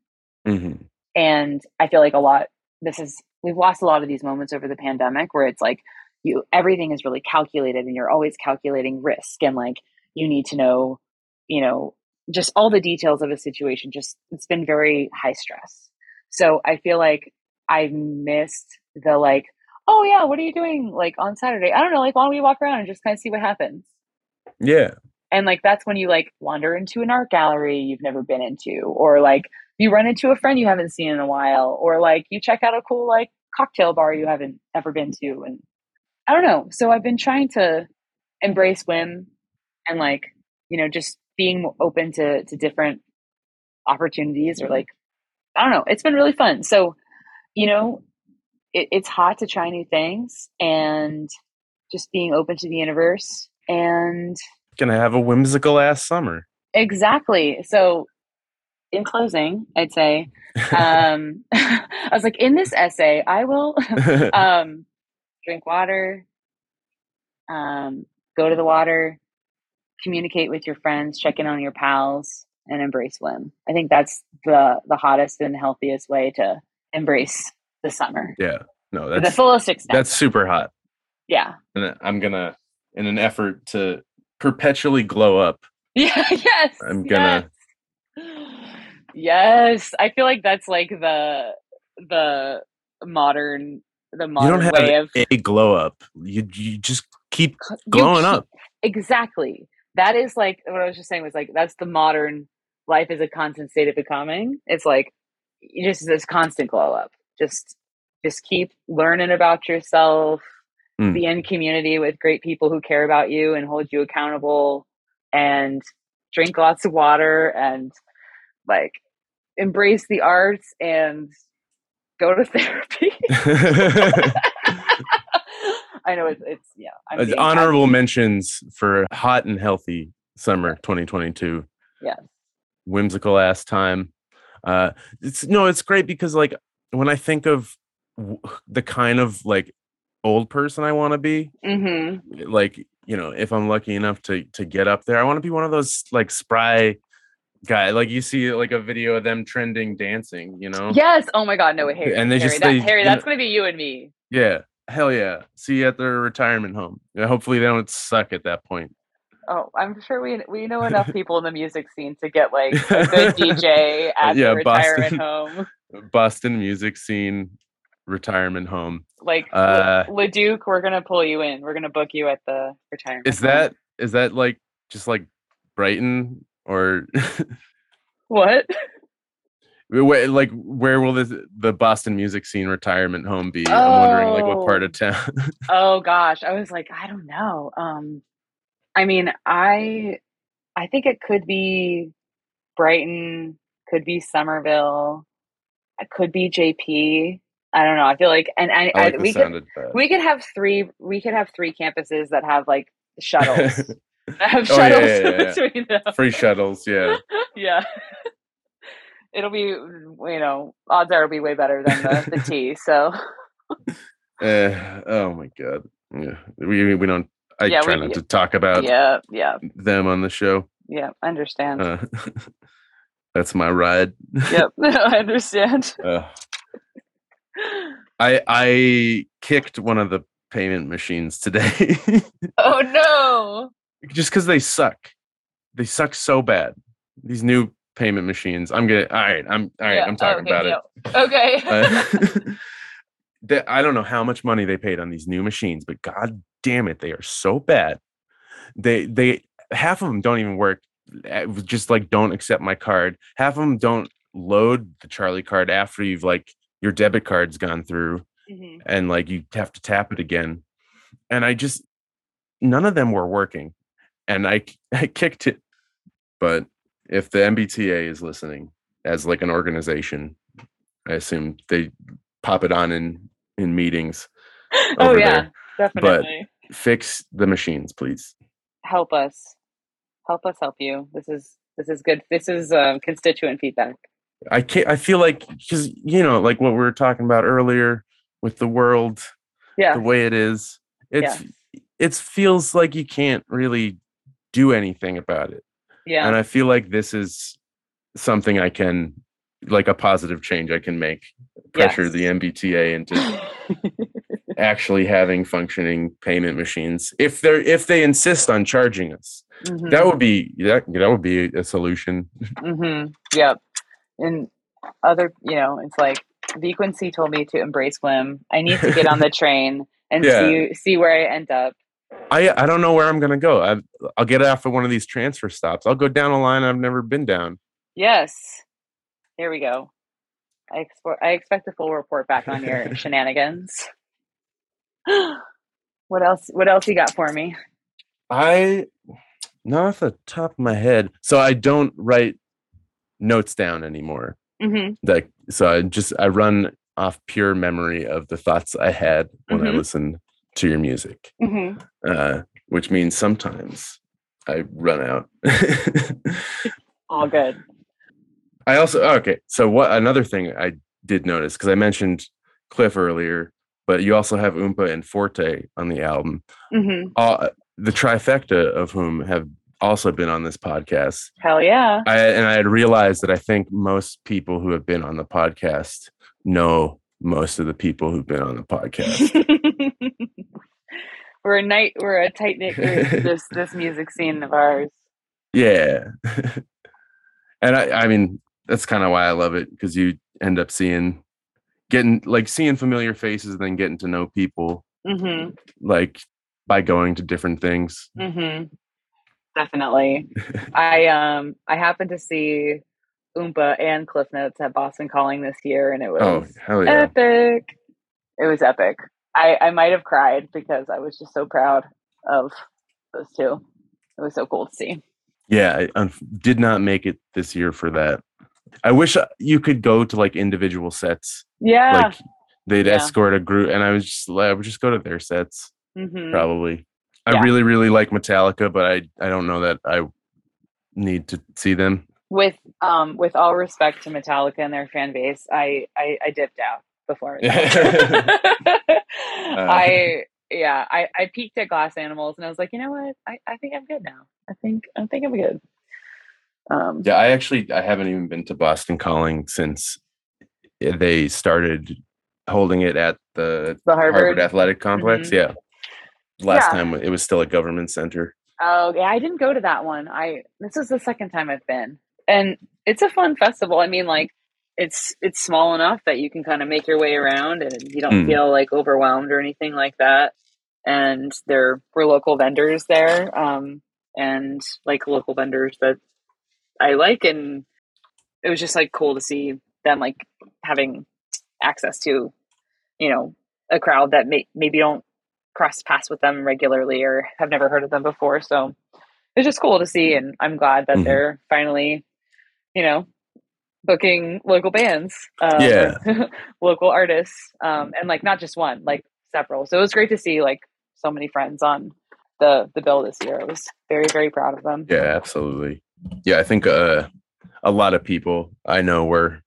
Mhm. and I feel like a lot. This is we've lost a lot of these moments over the pandemic where it's like you everything is really calculated and you're always calculating risk and like you need to know you know just all the details of a situation just it's been very high stress so i feel like i missed the like oh yeah what are you doing like on saturday? I don't know like why don't we walk around and just kind of see what happens? Yeah. and like that's when you like wander into an art gallery you've never been into or like you run into a friend you haven't seen in a while or like you check out a cool like cocktail bar you haven't ever been to and i don't know. So i've been trying to embrace whim and like you know just being open to to different opportunities or like i don't know it's been really fun. So you know it, it's hot to try new things and just being open to the universe and Gonna have a whimsical ass summer. Exactly. So, in closing, I'd say, um, I was like, in this essay, I will um, drink water, um, go to the water, communicate with your friends, check in on your pals, and embrace whim. I think that's the the hottest and healthiest way to embrace the summer yeah. No, that's the fullest extent. that's super hot. yeah. And I'm gonna in an effort to perpetually glow up. Yeah. Yes. I'm gonna- Yes. yes. I feel like that's like the the modern the You modern don't have way of a glow up. You you just keep you glowing keep- up. Exactly. That is like what I was just saying was like that's the modern life is a constant state of becoming. It's like you just this constant glow up. Just just keep learning about yourself, Mm. be in community with great people who care about you and hold you accountable and drink lots of water and like embrace the arts and go to therapy. I know it's it's yeah. Being- honorable mentions for hot and healthy summer 2022. Yeah. Whimsical ass time. Uh it's no, it's great because like when I think of w- the kind of like old person I want to be, Mm-hmm. like you know if i'm lucky enough to to get up there i want to be one of those like spry guy like you see like a video of them trending dancing you know Yes. Oh my God. No, Harry. And they Harry, just- that, they- Harry, you that's know- going to be you and me. yeah hell yeah see you at their retirement home yeah, hopefully they don't suck at that point Oh, I'm sure we we know enough people in the music scene to get like a good DJ at Yeah, the retirement Boston. home. boston music scene retirement home Like Uh, Leduc, we're gonna pull you in. We're gonna book you at the retirement. is home. that is that like just like brighton or what? where, like where will this the boston music scene retirement home be i'm wondering like what part of town Oh gosh, I was like, I don't know. Um, I mean, I I think it could be Brighton, could be Somerville, it could be JP. I don't know. I feel like, and I, i like I, we could we could have three. We could have three campuses that have like shuttles. have Oh, shuttles yeah, yeah, yeah. between them. free shuttles yeah yeah. It'll be, you know, odds are it'll be way better than the, the T. So Uh, oh my god. Yeah. We we don't I Yeah, try we- not to talk about yeah, yeah, them on the show. yeah. I understand. Uh, that's my ride. yep, I understand. Uh, I I kicked one of the payment machines today Oh no. just because they suck. They suck so bad. These new payment machines. I'm gonna. All right. I'm all right. Yeah, I'm talking okay, about it. Okay. Uh, they- I don't know how much money they paid on these new machines, but god damn it, they are so bad. They they half of them don't even work. uh, Just like don't accept my card. Half of them don't load the Charlie card after you've like your debit card's gone through Mhm. and like you have to tap it again. And I just none of them were working, and I I kicked it. But if the MBTA is listening as like an organization, I assume they pop it on in in meetings. Oh yeah, there. definitely. Fix the machines, please. Help us. Help us help you. This is this is good. This is um, constituent feedback. I can't. I feel like because you know, like what we were talking about earlier with the world, Yeah. the way it is. It's it feels like you can't really do anything about it. Yeah. and I feel like this is something I can like a positive change I can make. Pressure Yes. the MBTA into actually having functioning payment machines. If they're if they insist on charging us, Mhm. that would be that that would be a solution. hmm Yep. And other, you know, it's like Frequency told me to embrace Glim. I need to get on the train and Yeah. see see where I end up. I I don't know where I'm gonna go. I I'll get off at one of these transfer stops. I'll go down a line I've never been down. Yes. Here we go. I export I expect a full report back on your shenanigans. what else what else you got for me? I not off the top of my head. So I don't write notes down anymore. hmm Like so I just I run off pure memory of the thoughts I had when I Mhm. listen to your music. hmm Uh which means sometimes I run out. All good. I also okay. So what another thing I did notice because I mentioned Cliff earlier, but you also have Oompa and Forte on the album. hmm Uh, the trifecta of whom have also been on this podcast. Hell yeah. I and I had realized that I think most people who have been on the podcast know most of the people who've been on the podcast. we're a night we're a tight knit group this this music scene of ours. yeah. and I I mean that's kind of why I love it because you end up seeing getting like seeing familiar faces and then getting to know people hmm like by going to different things. hmm Definitely. I um I happened to see Oompa and Cliff Notes at Boston Calling this year, and it was Oh hell yeah! epic. It was epic. I I might have cried because I was just so proud of those two. It was so cool to see. Yeah, I unf- did not make it this year for that. I wish uh, you could go to like individual sets. Yeah. Like they'd Yeah. escort a group, and I was just like, I would just go to their sets. hmm Probably. I Yeah. really, really like Metallica, but I I don't know that I need to see them. With um with all respect to Metallica and their fan base, I I, I dipped out before. Metallica. I yeah, I, I peeked at Glass Animals and I was like, you know what? I, I think I'm good now. I think I think I'm good. Um, Yeah, I actually I haven't even been to Boston Calling since they started holding it at the the Harvard, Harvard. Athletic Complex. Mhm. Yeah. Last Yeah. time it was still a government center. Oh yeah, I didn't go to that one. I this is the second time I've been, and it's a fun festival. I mean, like it's it's small enough that you can kind of make your way around, and you don't Mm. feel like overwhelmed or anything like that. And there were local vendors there, um, and like local vendors that I like, and it was just like cool to see them like having access to, you know, a crowd that may, maybe don't cross paths with them regularly or have never heard of them before. So it's just cool to see, and I'm glad that Mhm. they're finally, you know, booking local bands, um, Yeah. local artists, um, and like not just one, like several. So it was great to see like so many friends on the the bill this year. I was very very proud of them. Yeah, absolutely. Yeah, I think uh, a lot of people I know were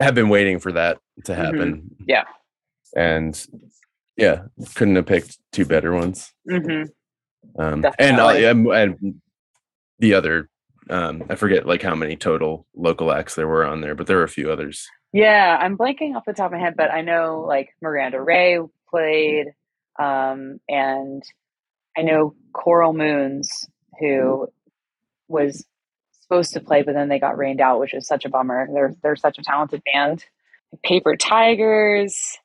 have been waiting for that to happen. Mm-hmm. Yeah. and yeah, couldn't have picked two better ones. hmm Um, and, uh, and the other, um, I forget like how many total local acts there were on there, but there were a few others. Yeah, I'm blanking off the top of my head, but I know like Miranda Ray played, um, and I know Coral Moons, who was supposed to play, but then they got rained out, which is such a bummer. They're they're such a talented band. Paper Tigers.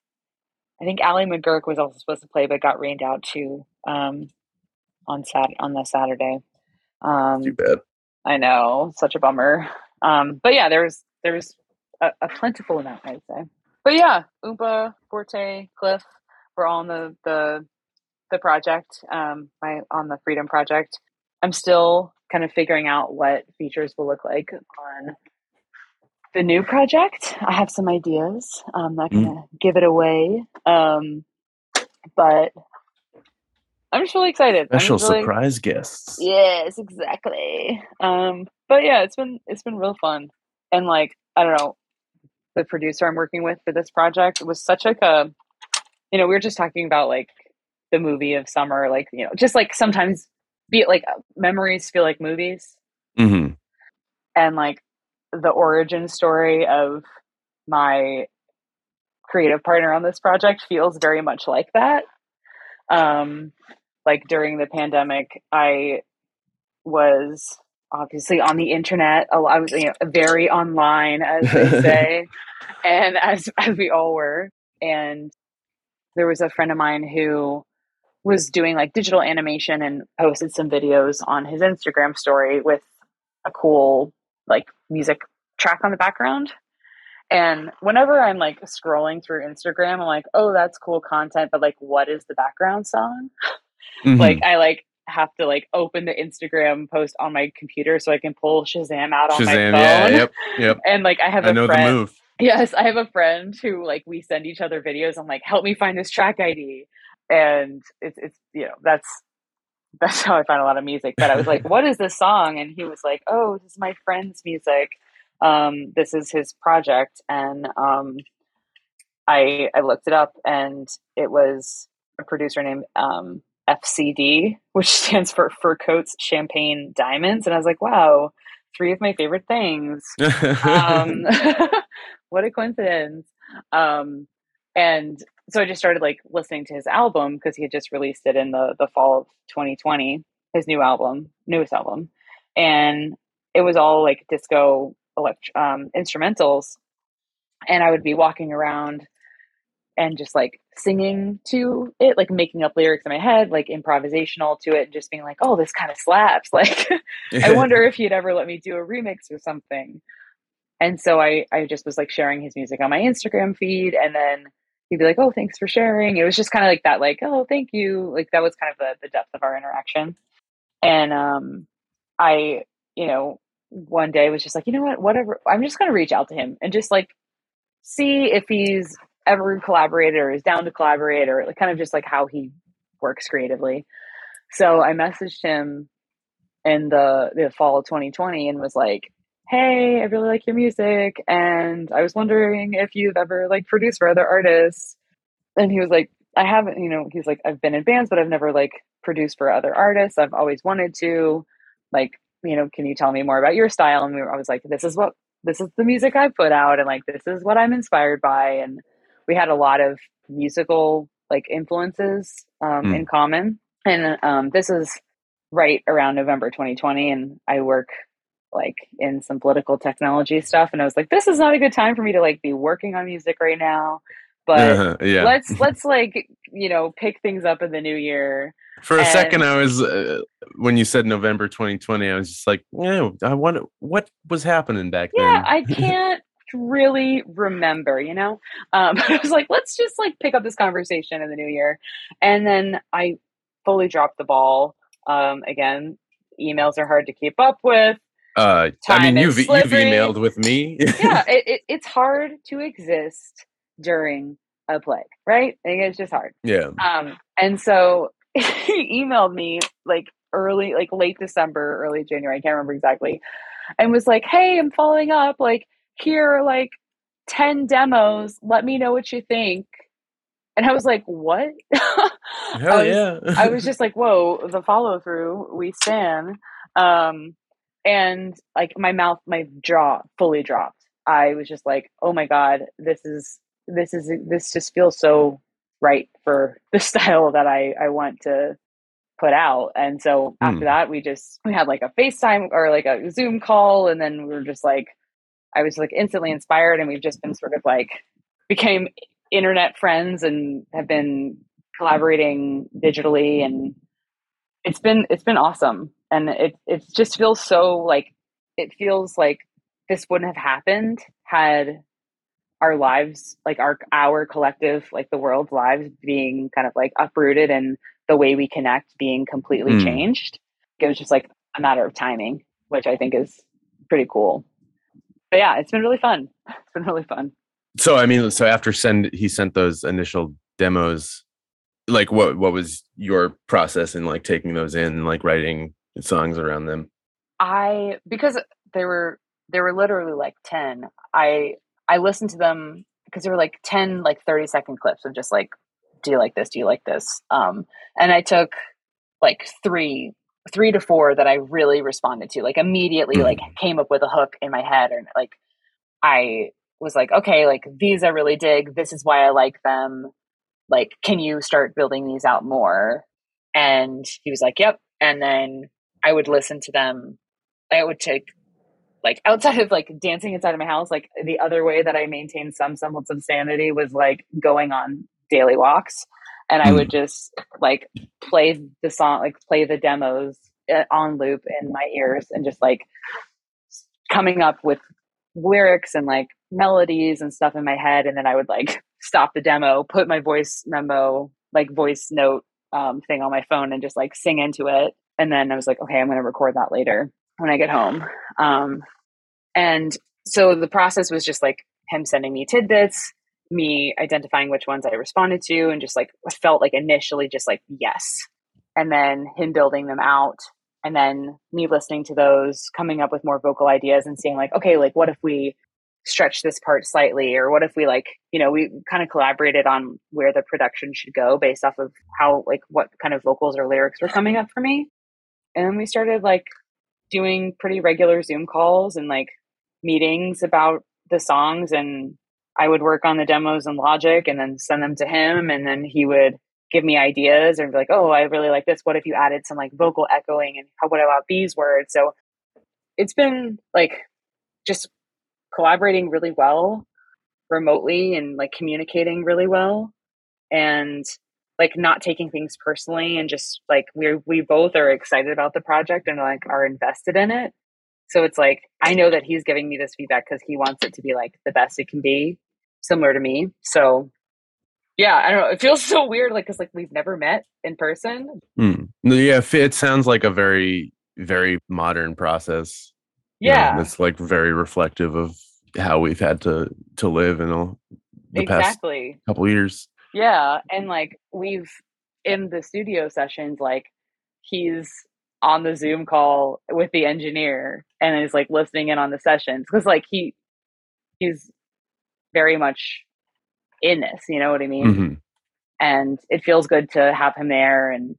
I think Ali McGuirk was also supposed to play, but got rained out too um, on Sat on the Saturday. Um, Too bad. I know, such a bummer. Um, but yeah, there's there's a, a plentiful amount, I'd say. But yeah, Oompa, Forte, Cliff, we're all on the the the project, um, my on the Freedom Project. I'm still kind of figuring out what features will look like on the new project. I have some ideas. I'm not gonna give it away, um, but I'm just really excited. Special really- surprise guests. Yes, exactly. Um, but yeah, it's been it's been real fun, and like I don't know, the producer I'm working with for this project was such like a, you know, we were just talking about like the movie of summer, like you know, just like sometimes be like memories feel like movies, hmm and like the origin story of my creative partner on this project feels very much like that. Um, like during the pandemic, I was obviously on the internet. a lot- I was you know, very online, as they say, and as as we all were. And there was a friend of mine who was doing like digital animation and posted some videos on his Instagram story with a cool like music track on the background. And whenever I'm like scrolling through Instagram, I'm like, oh, that's cool content, but like, what is the background song? Mhm. Like, I like have to like open the Instagram post on my computer so I can pull Shazam out on my phone. yeah, yep, yep. And like, I have I a know friend. the move. Yes, I have a friend who like we send each other videos. I'm like, help me find this track ID, and it's it's you know that's that's how I find a lot of music. But I was like, what is this song? And he was like, oh, this is my friend's music. Um, this is his project, and um, I I looked it up, and it was a producer named um, FCD, which stands for Fur Coats Champagne Diamonds, and I was like, wow, three of my favorite things um, what a coincidence. Um, and so I just started like listening to his album because he had just released it in the the fall of 2020, his new album, newest album, and it was all like disco elect- um, instrumentals. And I would be walking around and just like singing to it, like making up lyrics in my head, like improvisational to it, and just being like, "Oh, this kind of slaps!" Like, I wonder if he'd ever let me do a remix or something. And so I, I just was like sharing his music on my Instagram feed, and then he'd be like, "Oh, thanks for sharing." It was just kind of like that, like, "Oh, thank you." Like that was kind of the, the depth of our interaction. And um, I, you know, one day was just like, you know what, whatever. I'm just gonna reach out to him and just like see if he's ever collaborated or is down to collaborate or like kind of just like how he works creatively. So I messaged him in the the fall of 2020 and was like, "Hey, I really like your music, and I was wondering if you've ever like produced for other artists." And he was like, "I haven't, you know." He's like, "I've been in bands, but I've never like produced for other artists. I've always wanted to. Like, you know, can you tell me more about your style?" And we were, I was like, "This is what this is the music I put out, and like this is what I'm inspired by." And we had a lot of musical like influences um, Mm. in common. And um, this is right around November 2020, and I work like in some political technology stuff. And I was like, this is not a good time for me to like be working on music right now. But Uh-huh, yeah. let's let's like you know pick things up in the new year. For a second, I was uh, when you said November 2020, I was just like, no, I want what was happening back then. Yeah. I can't really remember, you know. Um, but I was like, let's just like pick up this conversation in the new year, and then I fully dropped the ball. Um, again, emails are hard to keep up with. Uh, I mean, you've you've emailed with me. yeah, it, it, it's hard to exist during a plague, right? I think it's just hard. yeah. Um, and so he emailed me like early, like late December, early January, I can't remember exactly, and was like, Hey, I'm following up. Like, here are like 10 demos. Let me know what you think. And I was like, What? Hell I was, yeah. I was just like, Whoa, the follow through, we stand. Um, and like my mouth, my jaw fully dropped. I was just like, Oh my God, this is, this is, this just feels so right for the style that I, I want to put out. And so after hmm. that, we just we had like a FaceTime or like a Zoom call, and then we were just like, I was like instantly inspired, and we've just been sort of like became internet friends and have been collaborating digitally, and it's been it's been awesome, and it it just feels so like it feels like this wouldn't have happened had our lives like our our collective like the world's lives being kind of like uprooted and the way we connect being completely Mm. changed. It was just like a matter of timing which i think is pretty cool. But yeah it's been really fun. It's been really fun. So I mean, so after send he sent those initial demos, like what what was your process in like taking those in, and, like writing songs around them? I because they were they were literally like 10 I I listened to them because they were like 10 like 30 second clips of just like do you like this do you like this um and I took like 3 three to four that I really responded to, like immediately, like came up with a hook in my head, and like I was like, okay, like these I really dig. This is why I like them. Like, can you start building these out more? And he was like, yep. And then I would listen to them. I would take like outside of like dancing inside of my house, like the other way that I maintained some semblance of sanity was like going on daily walks. And I would just like play the song, like play the demos uh, on loop in my ears and just like coming up with lyrics and like melodies and stuff in my head. And then I would like stop the demo, put my voice memo, like voice note um, thing on my phone and just like sing into it. And then I was like, okay, I'm going to record that later when I get home. Um, and so the process was just like him sending me tidbits, me identifying which ones I responded to, and just like felt like initially just like yes. And then him building them out, and then me listening to those, coming up with more vocal ideas and seeing like, okay, like what if we stretch this part slightly, or what if we like, you know, we kind of collaborated on where the production should go based off of how like what kind of vocals or lyrics were coming up for me. And then we started like doing pretty regular Zoom calls and like meetings about the songs and I would work on the demos in Logic and then send them to him and then he would give me ideas and be like, "Oh, I really like this. What if you added some like vocal echoing and how what about these words?" So it's been like just collaborating really well remotely and like communicating really well and like not taking things personally and just like we we both are excited about the project and like are invested in it so it's like i know that he's giving me this feedback because he wants it to be like the best it can be similar to me so yeah i don't know it feels so weird like because like we've never met in person. Hmm. No, Yeah, it sounds like a very, very modern process. you know, yeah that's like very reflective of how we've had to to live in all the past exactly couple years. Yeah, and like we've in the studio sessions, like he's on the Zoom call with the engineer and is like listening in on the sessions because like he he's very much in this, you know what I mean? Mhm. And it feels good to have him there. And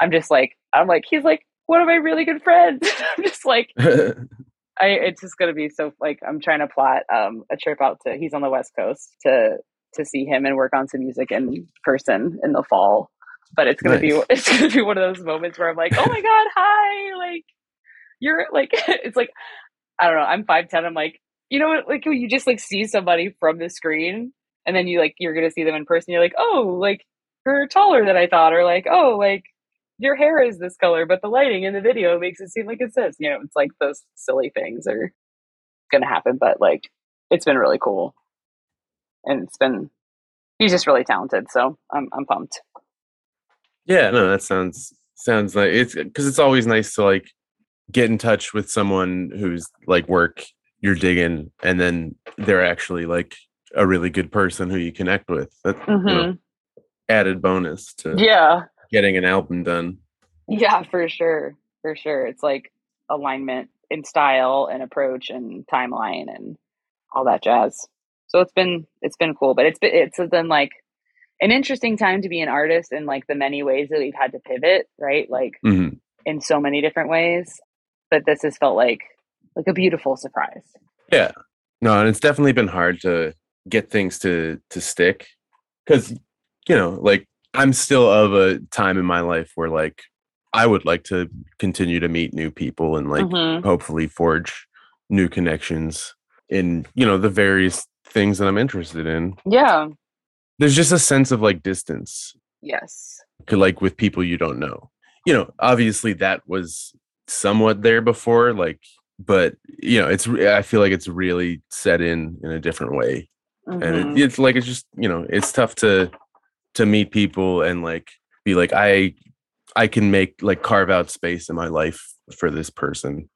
I'm just like I'm like he's like one of my really good friends. I'm just like I it's just gonna be so like I'm trying to plot um a trip out to he's on the west coast to to see him and work on some music in person in the fall. But it's gonna be it's gonna be one of those moments where I'm like, oh my god, hi, like you're like it's like I don't know, I'm five ten, I'm like, you know what, like you just like see somebody from the screen and then you like you're gonna see them in person, you're like, oh, like you're taller than I thought, or like, oh, like your hair is this color, but the lighting in the video makes it seem like it's this. You know, it's like those silly things are gonna happen, but like it's been really cool. And it's been he's just really talented, so I'm I'm pumped. Yeah, no, that sounds sounds like it's because it's always nice to like get in touch with someone who's like work you're digging, and then they're actually like a really good person who you connect with. That you know, Mhm. added bonus to Yeah. getting an album done. Yeah, for sure. For sure. It's like alignment in style and approach and timeline and all that jazz. So it's been it's been cool, but it's been it's been like an interesting time to be an artist in like the many ways that we've had to pivot, right? Like hmm in so many different ways. But this has felt like like a beautiful surprise. Yeah, no, and it's definitely been hard to get things to to stick because you know, like I'm still of a time in my life where like I would like to continue to meet new people and like Mhm. hopefully forge new connections in you know the various things that I'm interested in. Yeah. There's just a sense of like distance, Yes. like with people you don't know. You know, obviously that was somewhat there before, like, but you know, it's I feel like it's really set in in a different way, and Mhm. it, it's like it's just you know it's tough to to meet people and like be like I I can make like carve out space in my life for this person.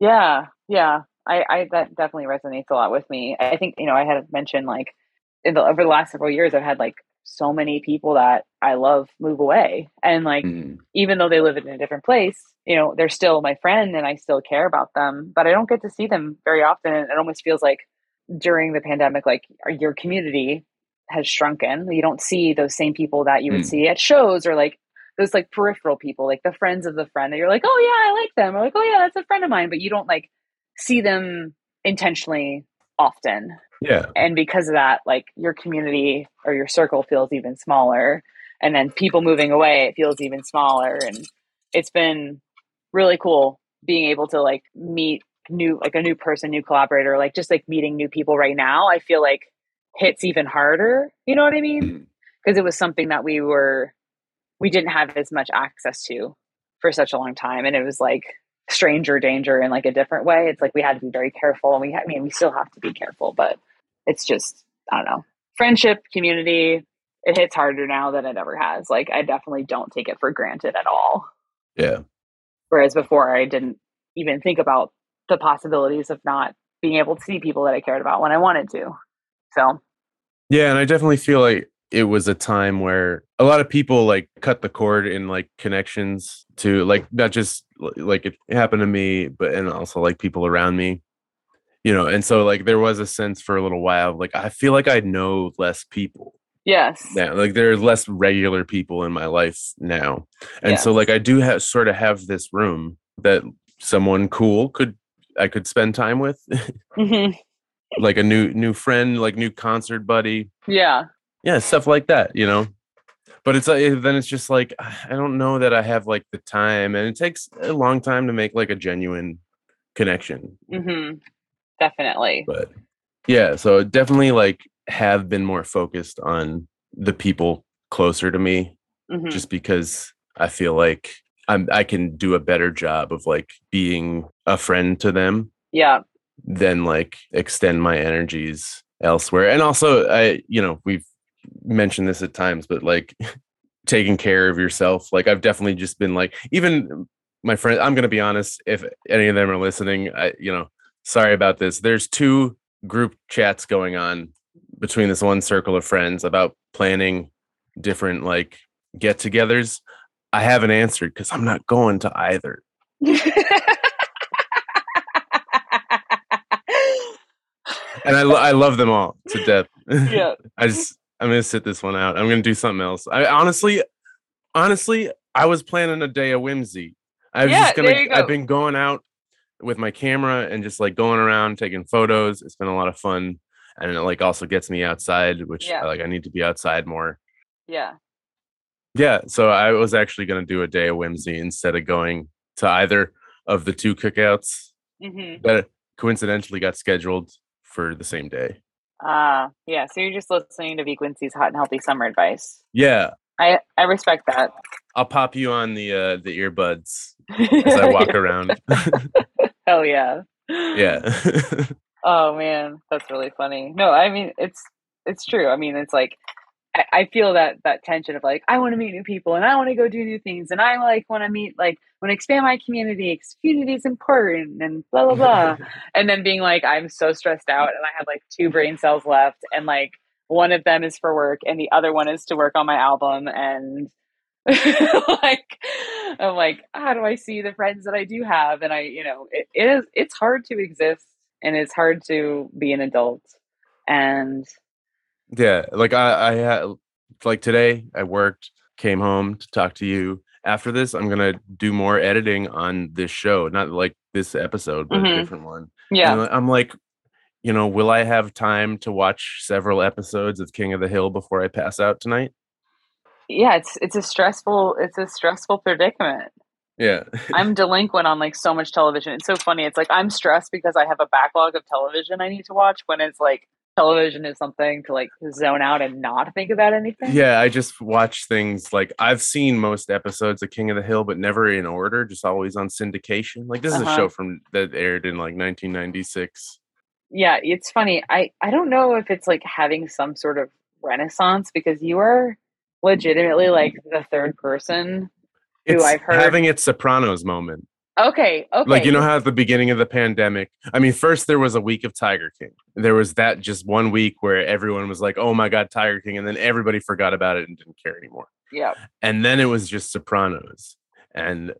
Yeah, yeah. I, I that definitely resonates a lot with me. I think you know I had mentioned like in the, over the last several years I've had like so many people that I love move away, and like Mm. even though they live in a different place, you know they're still my friend and I still care about them, but I don't get to see them very often. And it almost feels like during the pandemic, like your community has shrunken. You don't see those same people that you would Mm. see at shows or like those like peripheral people, like the friends of the friend that you're like, oh yeah, I like them, or like, oh yeah, that's a friend of mine, but you don't like see them intentionally often. Yeah. And because of that, like your community or your circle feels even smaller. And then people moving away, it feels even smaller. And it's been really cool being able to like meet new like a new person, new collaborator, like just like meeting new people right now, I feel like hits even harder. You know what I mean? Mm. Because it was something that we were we didn't have as much access to for such a long time. And it was like stranger danger in like a different way. It's like we had to be very careful and we had, I mean we still have to be careful, but it's just I don't know. Friendship, community, it hits harder now than it ever has. Like I definitely don't take it for granted at all. Yeah. Whereas before I didn't even think about the possibilities of not being able to see people that I cared about when I wanted to. So Yeah, and I definitely feel like it was a time where a lot of people like cut the cord in like connections to like not just like it happened to me, but and also like people around me. You know, and so like there was a sense for a little while like I feel like I know less people yes. now. Like there's less regular people in my life now. And so like I do have sort of have this room that someone cool could I could spend time with. Mhm. like a new new friend, like new concert buddy Yeah. Yeah stuff like that you know but it's uh, then it's just like i don't know that i have like the time and it takes a long time to make like a genuine connection hmm Definitely. but yeah so definitely like have been more focused on the people closer to me Mhm. just because i feel like i'm i can do a better job of like being a friend to them yeah. then like extend my energies elsewhere and also i you know we've mentioned this at times but like taking care of yourself like i've definitely just been like even my friend i'm gonna be honest if any of them are listening i you know sorry about this. There's two group chats going on between this one circle of friends about planning different like get-togethers. I haven't answered because i'm not going to either. And i, lo- I love them all to death. Yeah. I just I'm gonna sit this one out. I'm gonna do something else. I honestly, honestly, I was planning a day of whimsy. I was Yeah, just gonna. go. I've been going out with my camera and just like going around taking photos. It's been a lot of fun, and it like also gets me outside, which Yeah. I like. I need to be outside more. Yeah. Yeah, so I was actually gonna do a day of whimsy instead of going to either of the two cookouts hmm that coincidentally got scheduled for the same day. Uh, yeah. So you're just listening to V Quincy's hot and healthy summer advice. Yeah, I, I respect that. I'll pop you on the uh the earbuds as I walk around. Hell yeah. yeah. Oh man, that's really funny. No, I mean it's it's true. I mean it's like I, I feel that that tension of like I want to meet new people and I want to go do new things and I like want to meet like want to expand my community. community is important and blah blah blah. and then being like I'm so stressed out and I have like two brain cells left and like one of them is for work and the other one is to work on my album and like I'm like how do I see the friends that I do have and I you know it, it is it's hard to exist and it's hard to be an adult and yeah. Like I I had like today I worked, came home to talk to you. After this, I'm gonna do more editing on this show. Not like this episode, but Mhm. a different one. yeah And I'm like, you know, will I have time to watch several episodes of King of the Hill before I pass out tonight? yeah it's it's a stressful it's a stressful predicament Yeah. i'm delinquent on like so much television it's so funny it's like i'm stressed because i have a backlog of television i need to watch when it's like television is something to like zone out and not think about anything Yeah, I just watch things like I've seen most episodes of King of the Hill, but never in order, just always on syndication. Like this is a Uh-huh. show from that aired in like 1996. yeah it's funny i i don't know if it's like having some sort of renaissance because you are legitimately like the third person Who I've heard- having its Sopranos moment. Okay okay Like you know how at the beginning of the pandemic, I mean, first there was a week of Tiger King. There was that just one week where everyone was like, "Oh my god, Tiger King," and then everybody forgot about it and didn't care anymore. yeah and then it was just Sopranos. And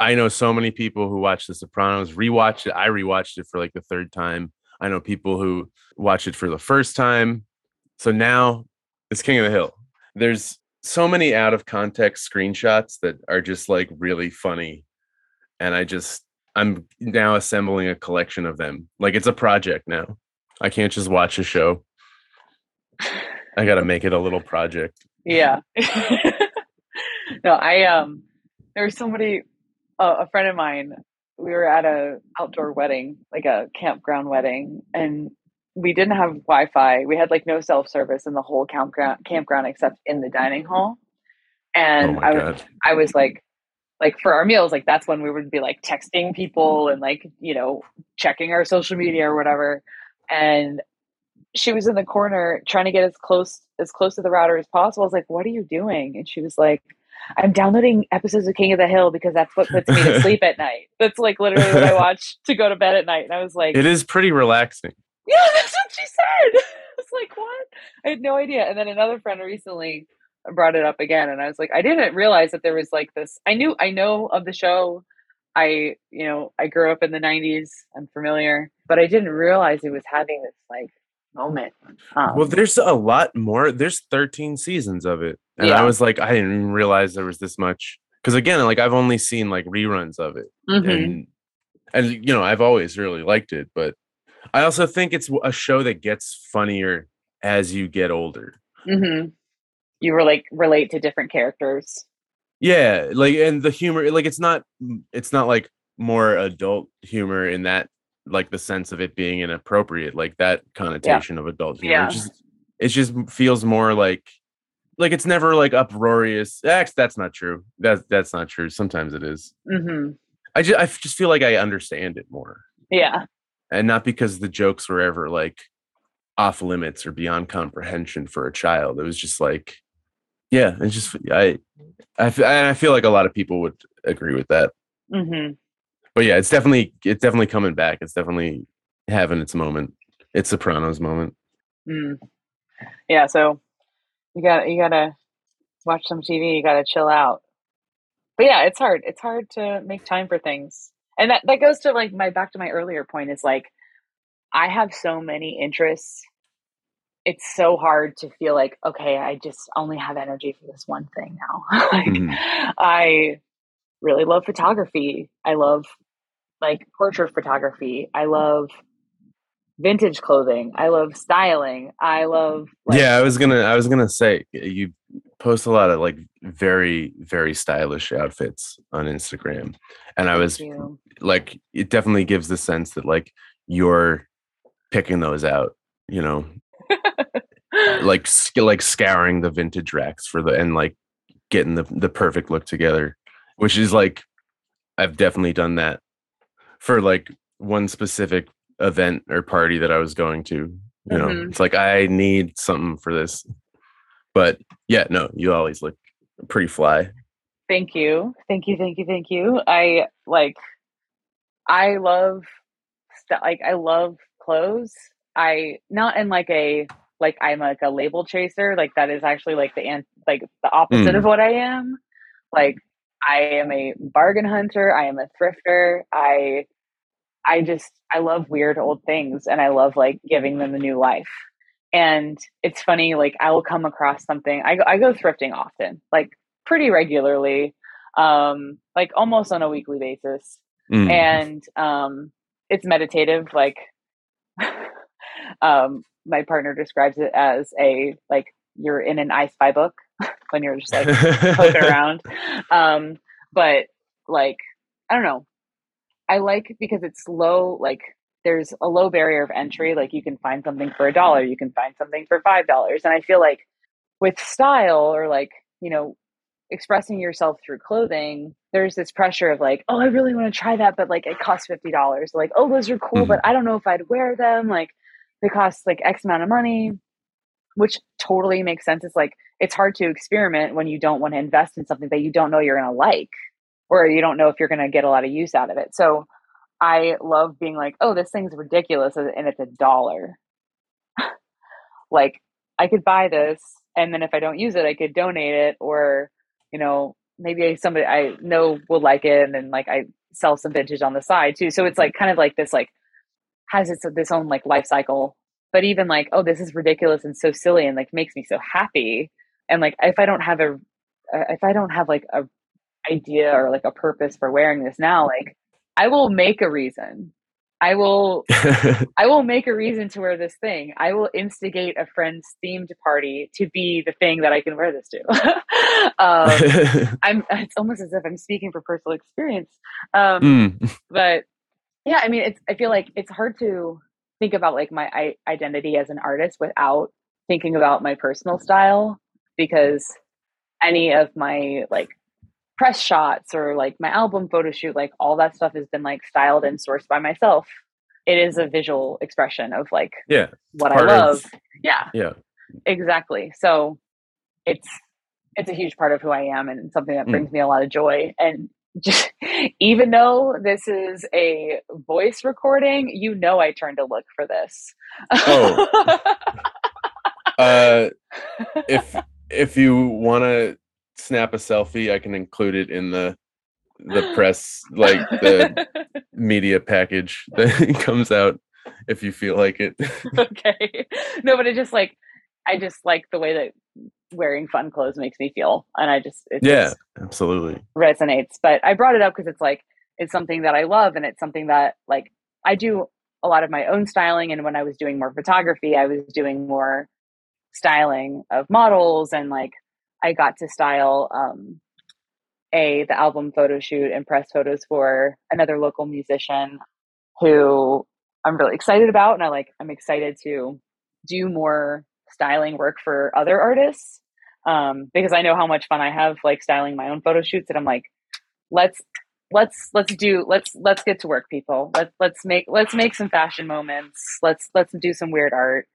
I know so many people who watch The Sopranos, rewatched it. I rewatched it for like the third time. I know people who watch it for the first time. So now it's King of the Hill. There's so many out of context screenshots that are just like really funny. And I just I'm now assembling a collection of them. Like it's a project now. I can't just watch a show. I got to make it a little project. yeah no i um there was somebody uh, a friend of mine we were at a outdoor wedding like a campground wedding and we didn't have wi-fi we had like no self-service in the whole campground campground except in the dining hall Oh and my i was god. I was like, like for our meals, like that's when we would be like texting people and like, you know, checking our social media or whatever. And she was in the corner trying to get as close as close to the router as possible. I was like, what are you doing? And she was like, I'm downloading episodes of King of the Hill because that's what puts me to sleep at night. That's like literally what I watch to go to bed at night. And I was like, It is pretty relaxing. yeah, that's what she said. I was like, what? I had no idea. And then another friend recently brought it up again, and I was like, I didn't realize that there was like this. I knew, I know of the show. I, you know, I grew up in the '90s. I'm familiar, but I didn't realize it was having this like moment. Um, Well, there's a lot more. There's 13 seasons of it. And I was like, I didn't realize there was this much. Because again, like I've only seen like reruns of it. mhm. And and you know, I've always really liked it, but I also think it's a show that gets funnier as you get older. Mhm. You were like relate to different characters. Yeah, like and the humor, like it's not it's not like more adult humor in that like the sense of it being inappropriate, like that connotation of adult humor. Yeah. It just it just feels more like like it's never like uproarious. Actually, that's not true. That's that's not true. Sometimes it is. hmm I just I just feel like I understand it more. Yeah. and not because the jokes were ever like off limits or beyond comprehension for a child. It was just like, yeah, it's just I, I, f- and I feel like a lot of people would agree with that. hmm But yeah, it's definitely it's definitely coming back. It's definitely having its moment. It's Sopranos moment. Mm. Yeah, so you got you gotta watch some TV. You gotta chill out. But yeah, it's hard. It's hard to make time for things, and that that goes to like my back to my earlier point. Is like I have so many interests. It's so hard to feel like okay, I just only have energy for this one thing now. like Mhm. I really love photography. I love like portrait photography. I love vintage clothing. I love styling. I love like, yeah, I was gonna I was gonna say you post a lot of like very very stylish outfits on Instagram, and I was you. like it definitely gives the sense that like you're picking those out you know like like scouring the vintage racks for the and like getting the the perfect look together which is like i've definitely done that for like one specific event or party that i was going to you know Mhm. it's like i need something for this but yeah no you always look pretty fly Thank you. Thank you. Thank you. Thank you. I like I love st- like I love clothes. I not in like a like I'm like a label chaser. Like that is actually like the like the opposite Mm. of what I am. Like I am a bargain hunter. I am a thrifter. I I just I love weird old things and I love like giving them a new life. And it's funny, like I will come across something. I go, I go thrifting often, like pretty regularly, um, like almost on a weekly basis. Mm. And um, it's meditative. Like um, my partner describes it as a like you're in an I Spy book when you're just like poking around. Um, but like, I don't know. I like because it's low, like there's a low barrier of entry. Like you can find something for a dollar, you can find something for five dollars. And I feel like with style or like, you know, expressing yourself through clothing, there's this pressure of like, oh, I really want to try that, but like it costs fifty dollars. Like, oh, those are cool, but I don't know if I'd wear them. Like they cost like X amount of money, which totally makes sense. It's like it's hard to experiment when you don't want to invest in something that you don't know you're gonna like or you don't know if you're going to get a lot of use out of it. So I love being like, oh, this thing's ridiculous and it's a dollar. like I could buy this and then if I don't use it, I could donate it or, you know, maybe somebody I know will like it and then like I sell some vintage on the side too. So it's like kind of like this like has its this own like life cycle. But even like, oh, this is ridiculous and so silly and like makes me so happy. and like if i don't have a uh, if i don't have like a idea or like a purpose for wearing this now like i will make a reason i will i will make a reason to wear this thing i will instigate a friend's themed party to be the thing that i can wear this to um, i'm it's almost as if i'm speaking for personal experience um, Mm, but yeah i mean it's i feel like it's hard to think about like my I- identity as an artist without thinking about my personal style because any of my like press shots or like my album photo shoot like all that stuff has been like styled and sourced by myself it is a visual expression of like yeah, what i part of- love yeah yeah. exactly so it's it's a huge part of who i am and something that Mm. brings me a lot of joy and just even though this is a voice recording you know i turned to look for this Oh. Uh, if if you want to snap a selfie, I can include it in the the press like the media package that comes out if you feel like it. okay no but it just like i just like the way that wearing fun clothes makes me feel and i just it yeah, just absolutely. resonates but i brought it up because it's like it's something that i love and it's something that like i do a lot of my own styling and when i was doing more photography i was doing more styling of models and like i got to style um a the album photo shoot and press photos for another local musician who i'm really excited about and i like i'm excited to do more styling work for other artists um, because I know how much fun I have like styling my own photo shoots, and I'm like, let's let's let's do let's let's get to work, people. Let's let's make let's make some fashion moments. Let's let's do some weird art.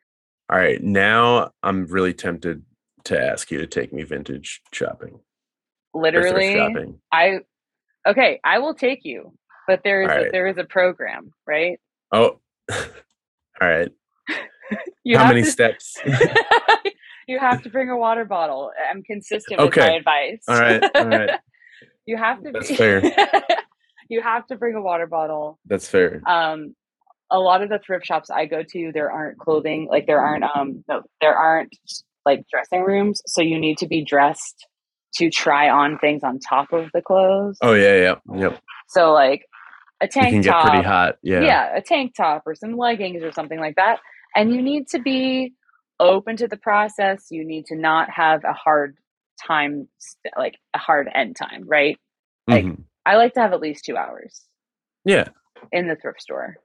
All right, now I'm really tempted to ask you to take me vintage shopping. Literally, shopping. I okay, I will take you, but there is All a, right. there is a program, right? Oh, all right. You How many to, steps? you have to bring a water bottle. I'm consistent with my Okay. advice. All right, all right. you have to. That's be- fair. you have to bring a water bottle. That's fair. um a lot of the thrift shops I go to, there aren't clothing, like there aren't um no, there aren't like dressing rooms, so you need to be dressed to try on things on top of the clothes. Oh yeah, yeah, yep. So like a You tank can get top, pretty hot. Yeah. yeah, a tank top or some leggings or something like that, and you need to be open to the process. You need to not have a hard time, like a hard end time, right? like- Mhm. I like to have at least two hours Yeah. in the thrift store.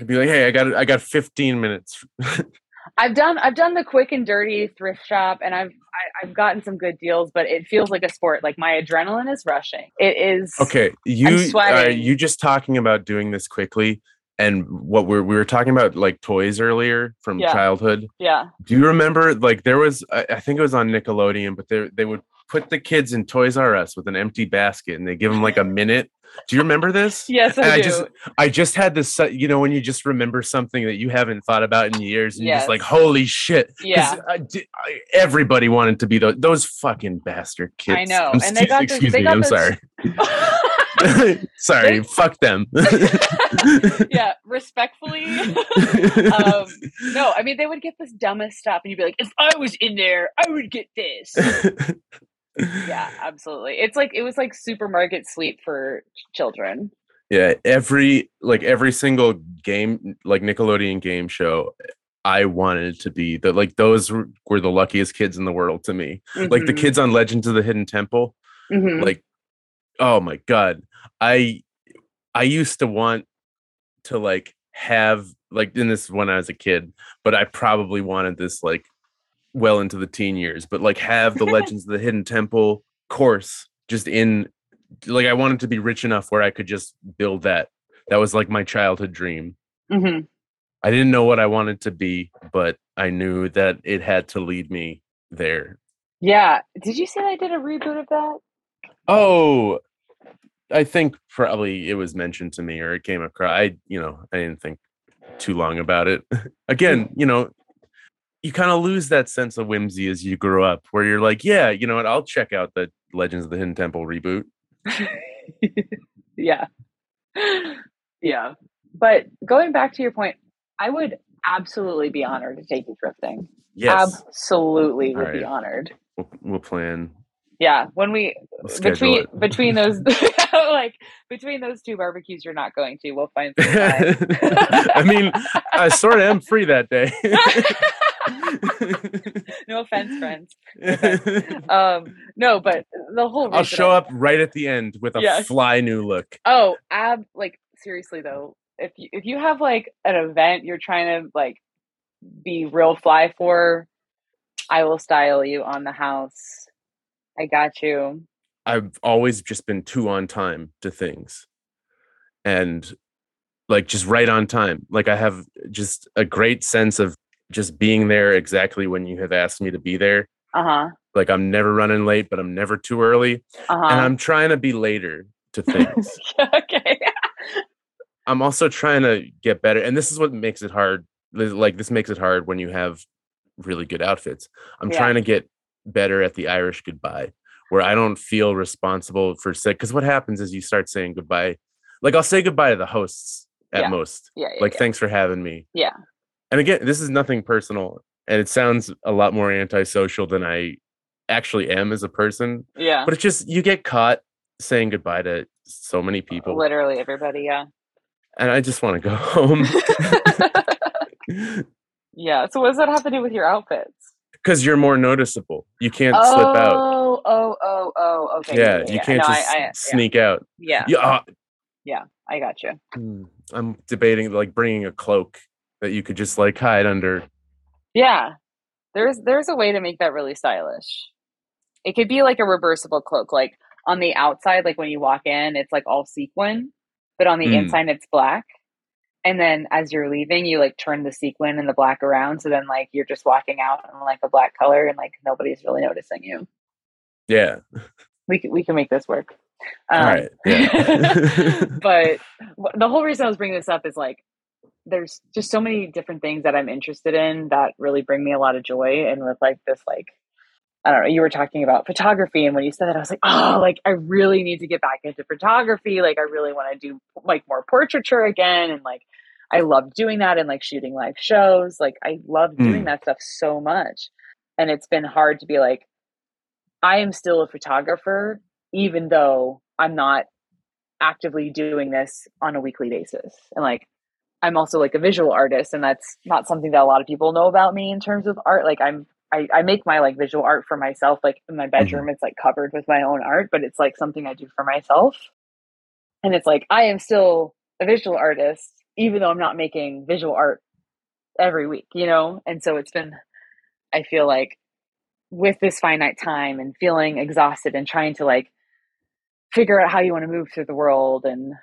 I'd be like, hey, I got I got 15 minutes. I've done I've done the quick and dirty thrift shop, and I've I, I've gotten some good deals, but it feels like a sport. Like my adrenaline is rushing. It is Okay, you are you just talking about doing this quickly, and what we're we were talking about like toys earlier from Yeah. childhood. Yeah, Do you remember like there was I, I think it was on Nickelodeon, but they they would put the kids in Toys R Us with an empty basket, and they give them like a minute. Do you remember this? yes, I And I do. just I just had this, uh, you know, when you just remember something that you haven't thought about in years, and you're just like, "Holy shit. yeah, I I- everybody wanted to be those those fucking bastard kids. I know, I'm and they got this- excuse they me. got I'm this- sorry. sorry. Fuck them. yeah, respectfully. um, no, I mean they would get this dumbest stuff, and you'd be like, if I was in there, I would get this. yeah, absolutely. It's like it was like Supermarket Sweep for ch- children. Yeah, every like every single game, like Nickelodeon game show, I wanted to be that. like those were the luckiest kids in the world to me. Like the Mhm, kids on Legends of the Hidden Temple, mhm. like oh my god, I I used to want to like have like in this when I was a kid, but I probably wanted this like well into the teen years, but like have the Legends of the Hidden Temple course just in like I wanted to be rich enough where I could just build that. That was like my childhood dream. Mhm. I didn't know what I wanted to be, but I knew that it had to lead me there. Yeah. Did you say I did a reboot of that? Oh, I think probably it was mentioned to me or it came across. I, you know, I didn't think too long about it. Again, mm. you know, you kind of lose that sense of whimsy as you grow up, where you're like, yeah, you know what, I'll check out the Legends of the Hidden Temple reboot. yeah. Yeah. But going back to your point, I would absolutely be honored to take you thrifting. Yes. Absolutely would be honored. we'll, we'll plan. Yeah, when we between it. between those like between those two barbecues you're not going to, we'll find. I mean, I sort of am free that day. no offense, friends. Um, no, but the whole I'll show up right at the end with a Yes. fly new look. Oh, ab like seriously though, if you if you have like an event you're trying to like be real fly for, I will style you on the house. I got you. I've always just been too on time to things. And like just right on time. Like I have just a great sense of just being there exactly when you have asked me to be there. Uh huh. Like I'm never running late, but I'm never too early. Uh-huh. And. I'm trying to be later to things. okay. I'm also trying to get better. And this is what makes it hard. Like this makes it hard when you have really good outfits. I'm Yeah. trying to get better at the Irish goodbye, where I don't feel responsible for say because what happens is you start saying goodbye. Like I'll say goodbye to the hosts at Yeah. most. Yeah. yeah Like yeah. thanks for having me. Yeah. And again, this is nothing personal. And it sounds a lot more antisocial than I actually am as a person. yeah. But it's just you get caught saying goodbye to so many uh, people. Literally everybody. Yeah. And I just want to go home. yeah. So what does that have to do with your outfits? Because you're more noticeable. You can't slip out. Oh, oh, oh, oh. Okay. Yeah, you can't No, just I- yeah. sneak out. Yeah. Yeah, uh, I got you. hmm, I'm debating like bringing a cloak that you could just like hide under. Yeah. There's there's a way to make that really stylish. It could be like a reversible cloak. Like on the outside, like when you walk in, it's like all sequin, but on the Mm. inside it's black. And then as you're leaving, you like turn the sequin and the black around. So then like you're just walking out in like a black color and like nobody's really noticing you. Yeah. We can we can make this work. All Um, right. Yeah. but the whole reason I was bringing this up is like there's just so many different things that I'm interested in that really bring me a lot of joy. And with like this, like I don't know, you were talking about photography, and when you said that, I was like, oh, like I really need to get back into photography. Like I really want to do like more portraiture again, and like I love doing that and like shooting live shows. Like I love doing Mm. that stuff so much, and it's been hard to be like, I am still a photographer, even though I'm not actively doing this on a weekly basis. And like, I'm also like a visual artist, and that's not something that a lot of people know about me in terms of art. Like, I'm I, I make my like visual art for myself. Like in my mm-hmm. bedroom, it's like covered with my own art, but it's like something I do for myself. And it's like I am still a visual artist, even though I'm not making visual art every week, you know. And so it's been, I feel like, with this finite time and feeling exhausted and trying to like figure out how you want to move through the world and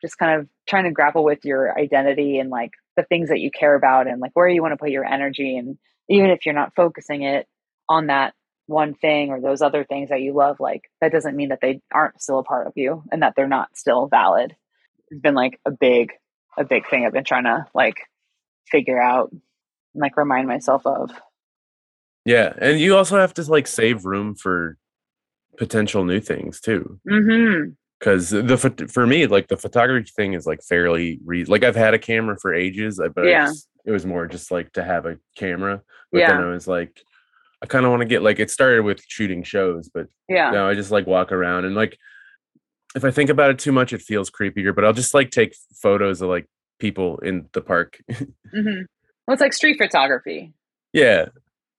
just kind of trying to grapple with your identity and like the things that you care about and like where you want to put your energy and even if you're not focusing it on that one thing or those other things that you love like that doesn't mean that they aren't still a part of you and that they're not still valid it's been like a big a big thing i've been trying to like figure out and like remind myself of yeah. And you also have to like save room for potential new things too. mm-hmm because the for me like the photography thing is like fairly re- like I've had a camera for ages, uh, but Yeah. it's, it was more just like to have a camera. But Yeah. then I was like, I kind of want to get like it started with shooting shows, but yeah now I just like walk around and like if I think about it too much, it feels creepier. But I'll just like take photos of like people in the park. hmm well it's like street photography yeah,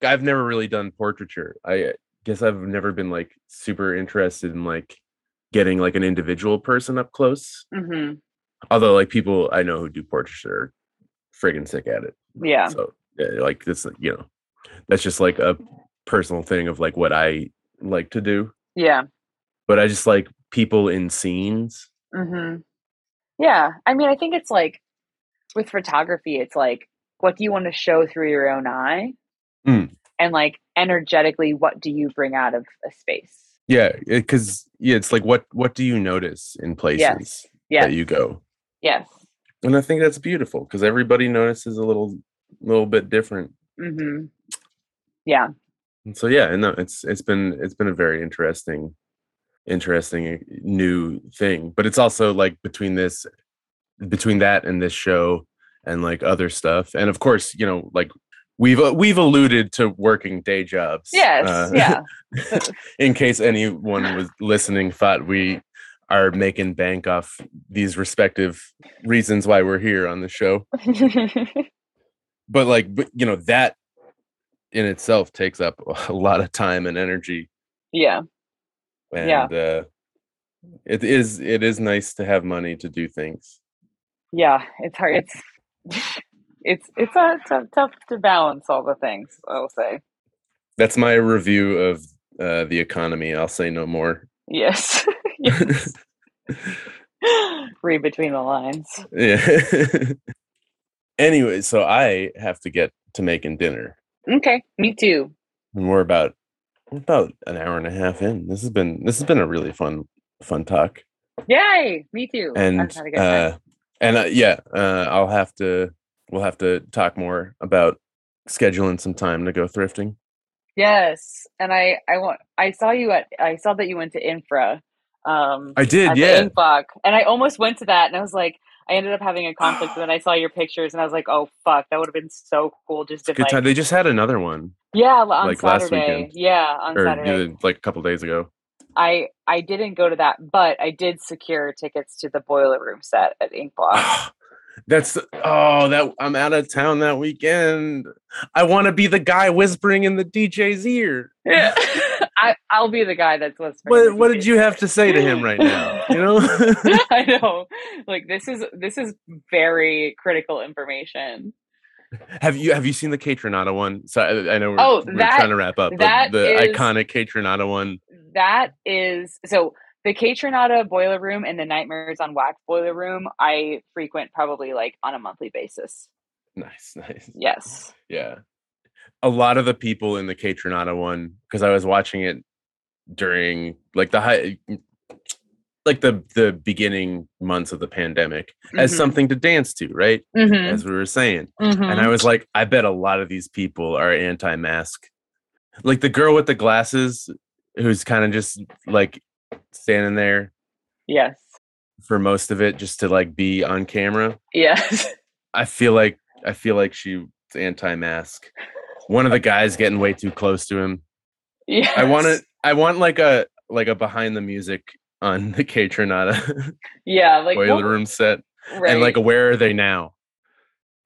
I've never really done portraiture. I guess I've never been like super interested in like getting like an individual person up close. hmm although like people I know who do portraiture are friggin' sick at it. yeah So like this, you know, that's just like a personal thing of like what I like to do. yeah But I just like people in scenes. hmm Yeah. I mean, I think it's like with photography, it's like, what do you want to show through your own eye? Mm. And like energetically, what do you bring out of a space? Yeah, because yeah, it's like what what do you notice in places Yes. Yes. that you go? yes. And I think that's beautiful because everybody notices a little little bit different. Mm-hmm. Yeah. And so yeah, and no, it's it's been it's been a very interesting interesting uh, new thing. But it's also like between this between that and this show and like other stuff. And of course, you know, like we've uh, we've alluded to working day jobs. Yes, uh, yeah. in case anyone was listening thought we are making bank off these respective reasons why we're here on the show but like but, you know that in itself takes up a lot of time and energy yeah. and Yeah. uh it is it is nice to have money to do things Yeah. It's hard. It's it's it's a tough, tough to balance all the things. I'll say. that's my review of uh the economy i'll say no more Yes. Read between the lines. yeah anyway so i have to get to making dinner Okay. Me too. and we're about we're about an hour and a half in this has been this has been a really fun fun talk Yay. Me too. And had a good time. uh and uh, yeah uh i'll have to we'll have to talk more about scheduling some time to go thrifting Yes, and I I want I saw you at I saw that you went to Infra. Um, i did yeah. Ink Block, and I almost went to that, and I was like, I ended up having a conflict, and then I saw your pictures, and I was like, oh fuck, that would have been so cool just to good like, time. They just had another one yeah, on like, last Saturday, weekend. yeah, on or Saturday. like a couple days ago. I I didn't go to that, but I did secure tickets to the Boiler Room set at Ink Block. that's oh that i'm out of town that weekend. I want to be the guy whispering in the dj's ear. Yeah, I I'll be the guy that's listening. what, what did you have to say to him right now you know I know. Like this is this is very critical information. Have you have you seen the Kaytranada one? So I, I know we're, Oh, we're that- trying to wrap up, but that the is- iconic Kaytranada one. That is so the Kaytranada boiler room and the Nightmares on Wax boiler room I frequent probably like on a monthly basis. Nice, nice. Yes. Yeah. A lot of the people in the Kaytranada one, because I was watching it during like the high like the the beginning months of the pandemic as Mhm. something to dance to, right? Mhm. As we were saying. Mhm. And I was like, I bet a lot of these people are anti-mask. Like the girl with the glasses who's kind of just like standing there yes. for most of it just to like be on camera. Yes. I feel like I feel like she's anti-mask. One of the guys getting way too close to him. Yeah. I want to I want like a like a behind the music on the Kaytranada Yeah, like boiler what- room set right. and like where are they now?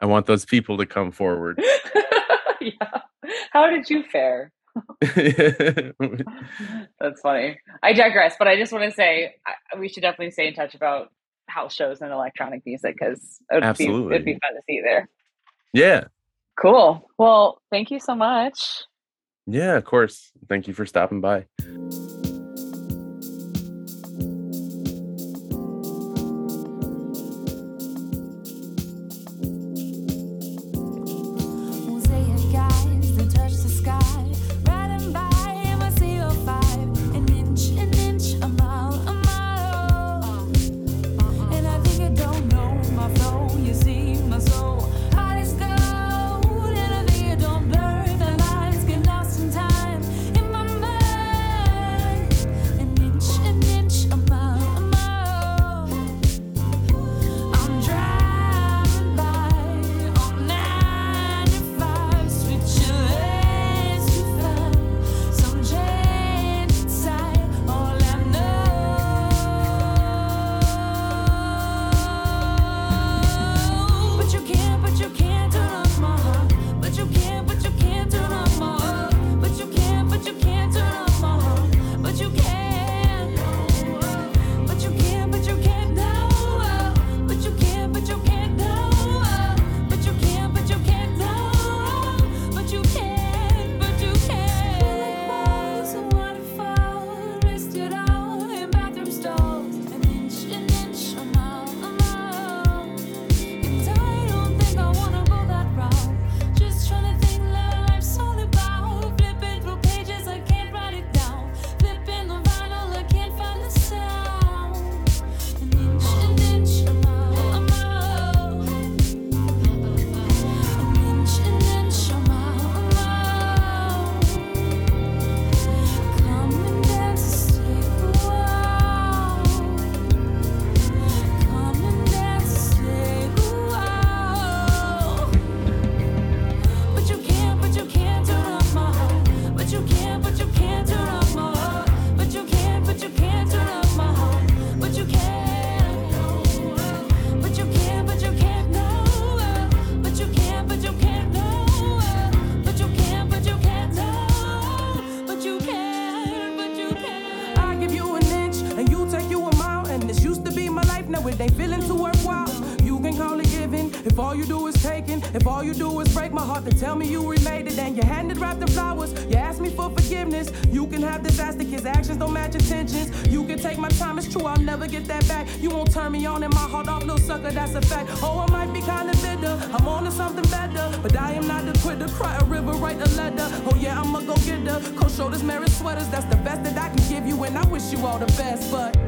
I want those people to come forward. yeah. How did you fare? That's funny. I digress, but I just want to say I, we should definitely stay in touch about house shows and electronic music because it would be, it'd be fun to see there. yeah. Cool. Well, thank you so much. Yeah, of course. Thank you for stopping by. Never get that back. You won't turn me on in my heart off, little sucker, that's a fact. Oh, I might be kinda bitter, I'm on to something better. But I am not the quitter, cry a river, write a letter. Oh, yeah, I'ma go get her. Cold shoulders, merit sweaters, that's the best that I can give you. And I wish you all the best, but.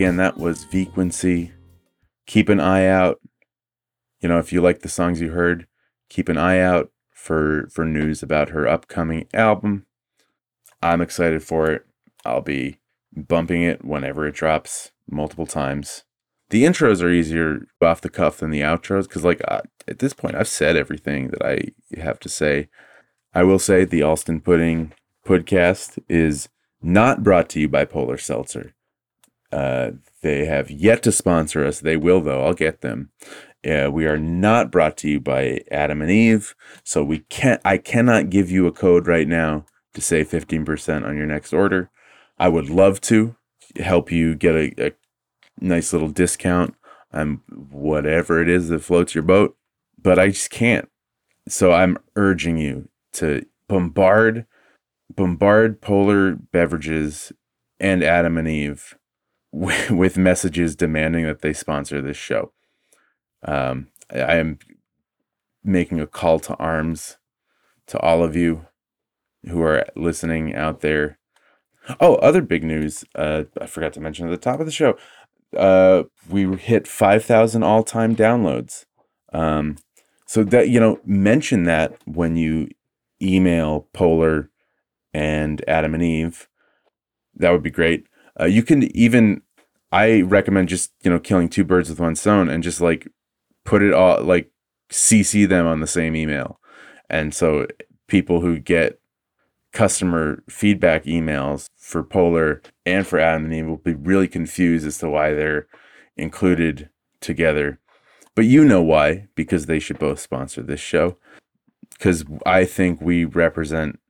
Again, that was Frequency. Keep an eye out. You know, if you like the songs you heard, keep an eye out for for news about her upcoming album. I'm excited for it. I'll be bumping it whenever it drops multiple times. The intros are easier off the cuff than the outros because, like, at this point, I've said everything that I have to say. I will say the Allston Pudding podcast is not brought to you by Polar Seltzer. Uh, they have yet to sponsor us. They will, though. I'll get them. Uh, we are not brought to you by Adam and Eve, so we can't. I cannot give you a code right now to save fifteen percent on your next order. I would love to help you get a, a nice little discount on whatever it is that floats your boat, but I just can't. So I'm urging you to bombard, bombard Polar Beverages and Adam and Eve with, messages demanding that they sponsor this show. Um, I I am making a call to arms to all of you who are listening out there. Oh, other big news. Uh, I forgot to mention at the top of the show. Uh, we hit 5,000 all time downloads. Um, so that, you know, mention that when you email Polar and Adam and Eve. That would be great. Uh, you can even, I recommend just, you know, killing two birds with one stone and just like put it all, like CC them on the same email. And so people who get customer feedback emails for Polar and for Adam and Eve will be really confused as to why they're included together. But you know why, because they should both sponsor this show. Because I think we represent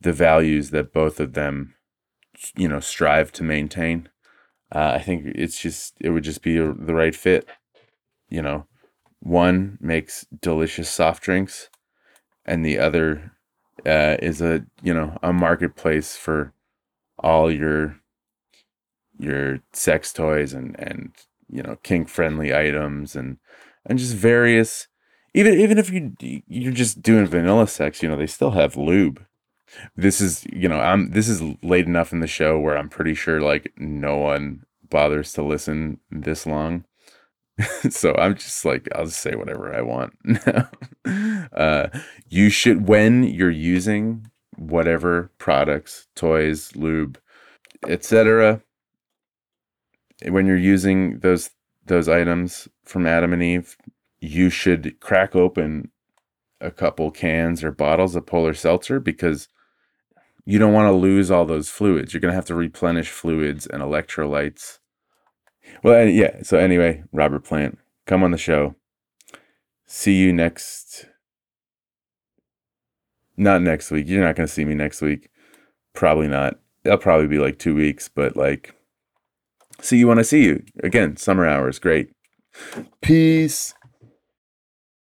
the values that both of them, you know, strive to maintain. Uh, I think it's just, it would just be a, the right fit. You know, one makes delicious soft drinks, and the other uh, is a you know a marketplace for all your your sex toys and and you know kink friendly items and and just various even even if you you're just doing vanilla sex you know they still have lube this is you know i'm this is late enough in the show where i'm pretty sure like no one bothers to listen this long. So i'm just like i'll just say whatever i want. Uh you should when you're using whatever products toys lube etc when you're using those those items from adam and eve you should crack open a couple cans or bottles of polar seltzer because you don't want to lose all those fluids. You're going to have to replenish fluids and electrolytes. Well yeah so anyway robert plant come on the show. See you next not next week. You're not going to see me next week. Probably not. That'll probably be like two weeks but like see you when i see you. Again summer hours great. Peace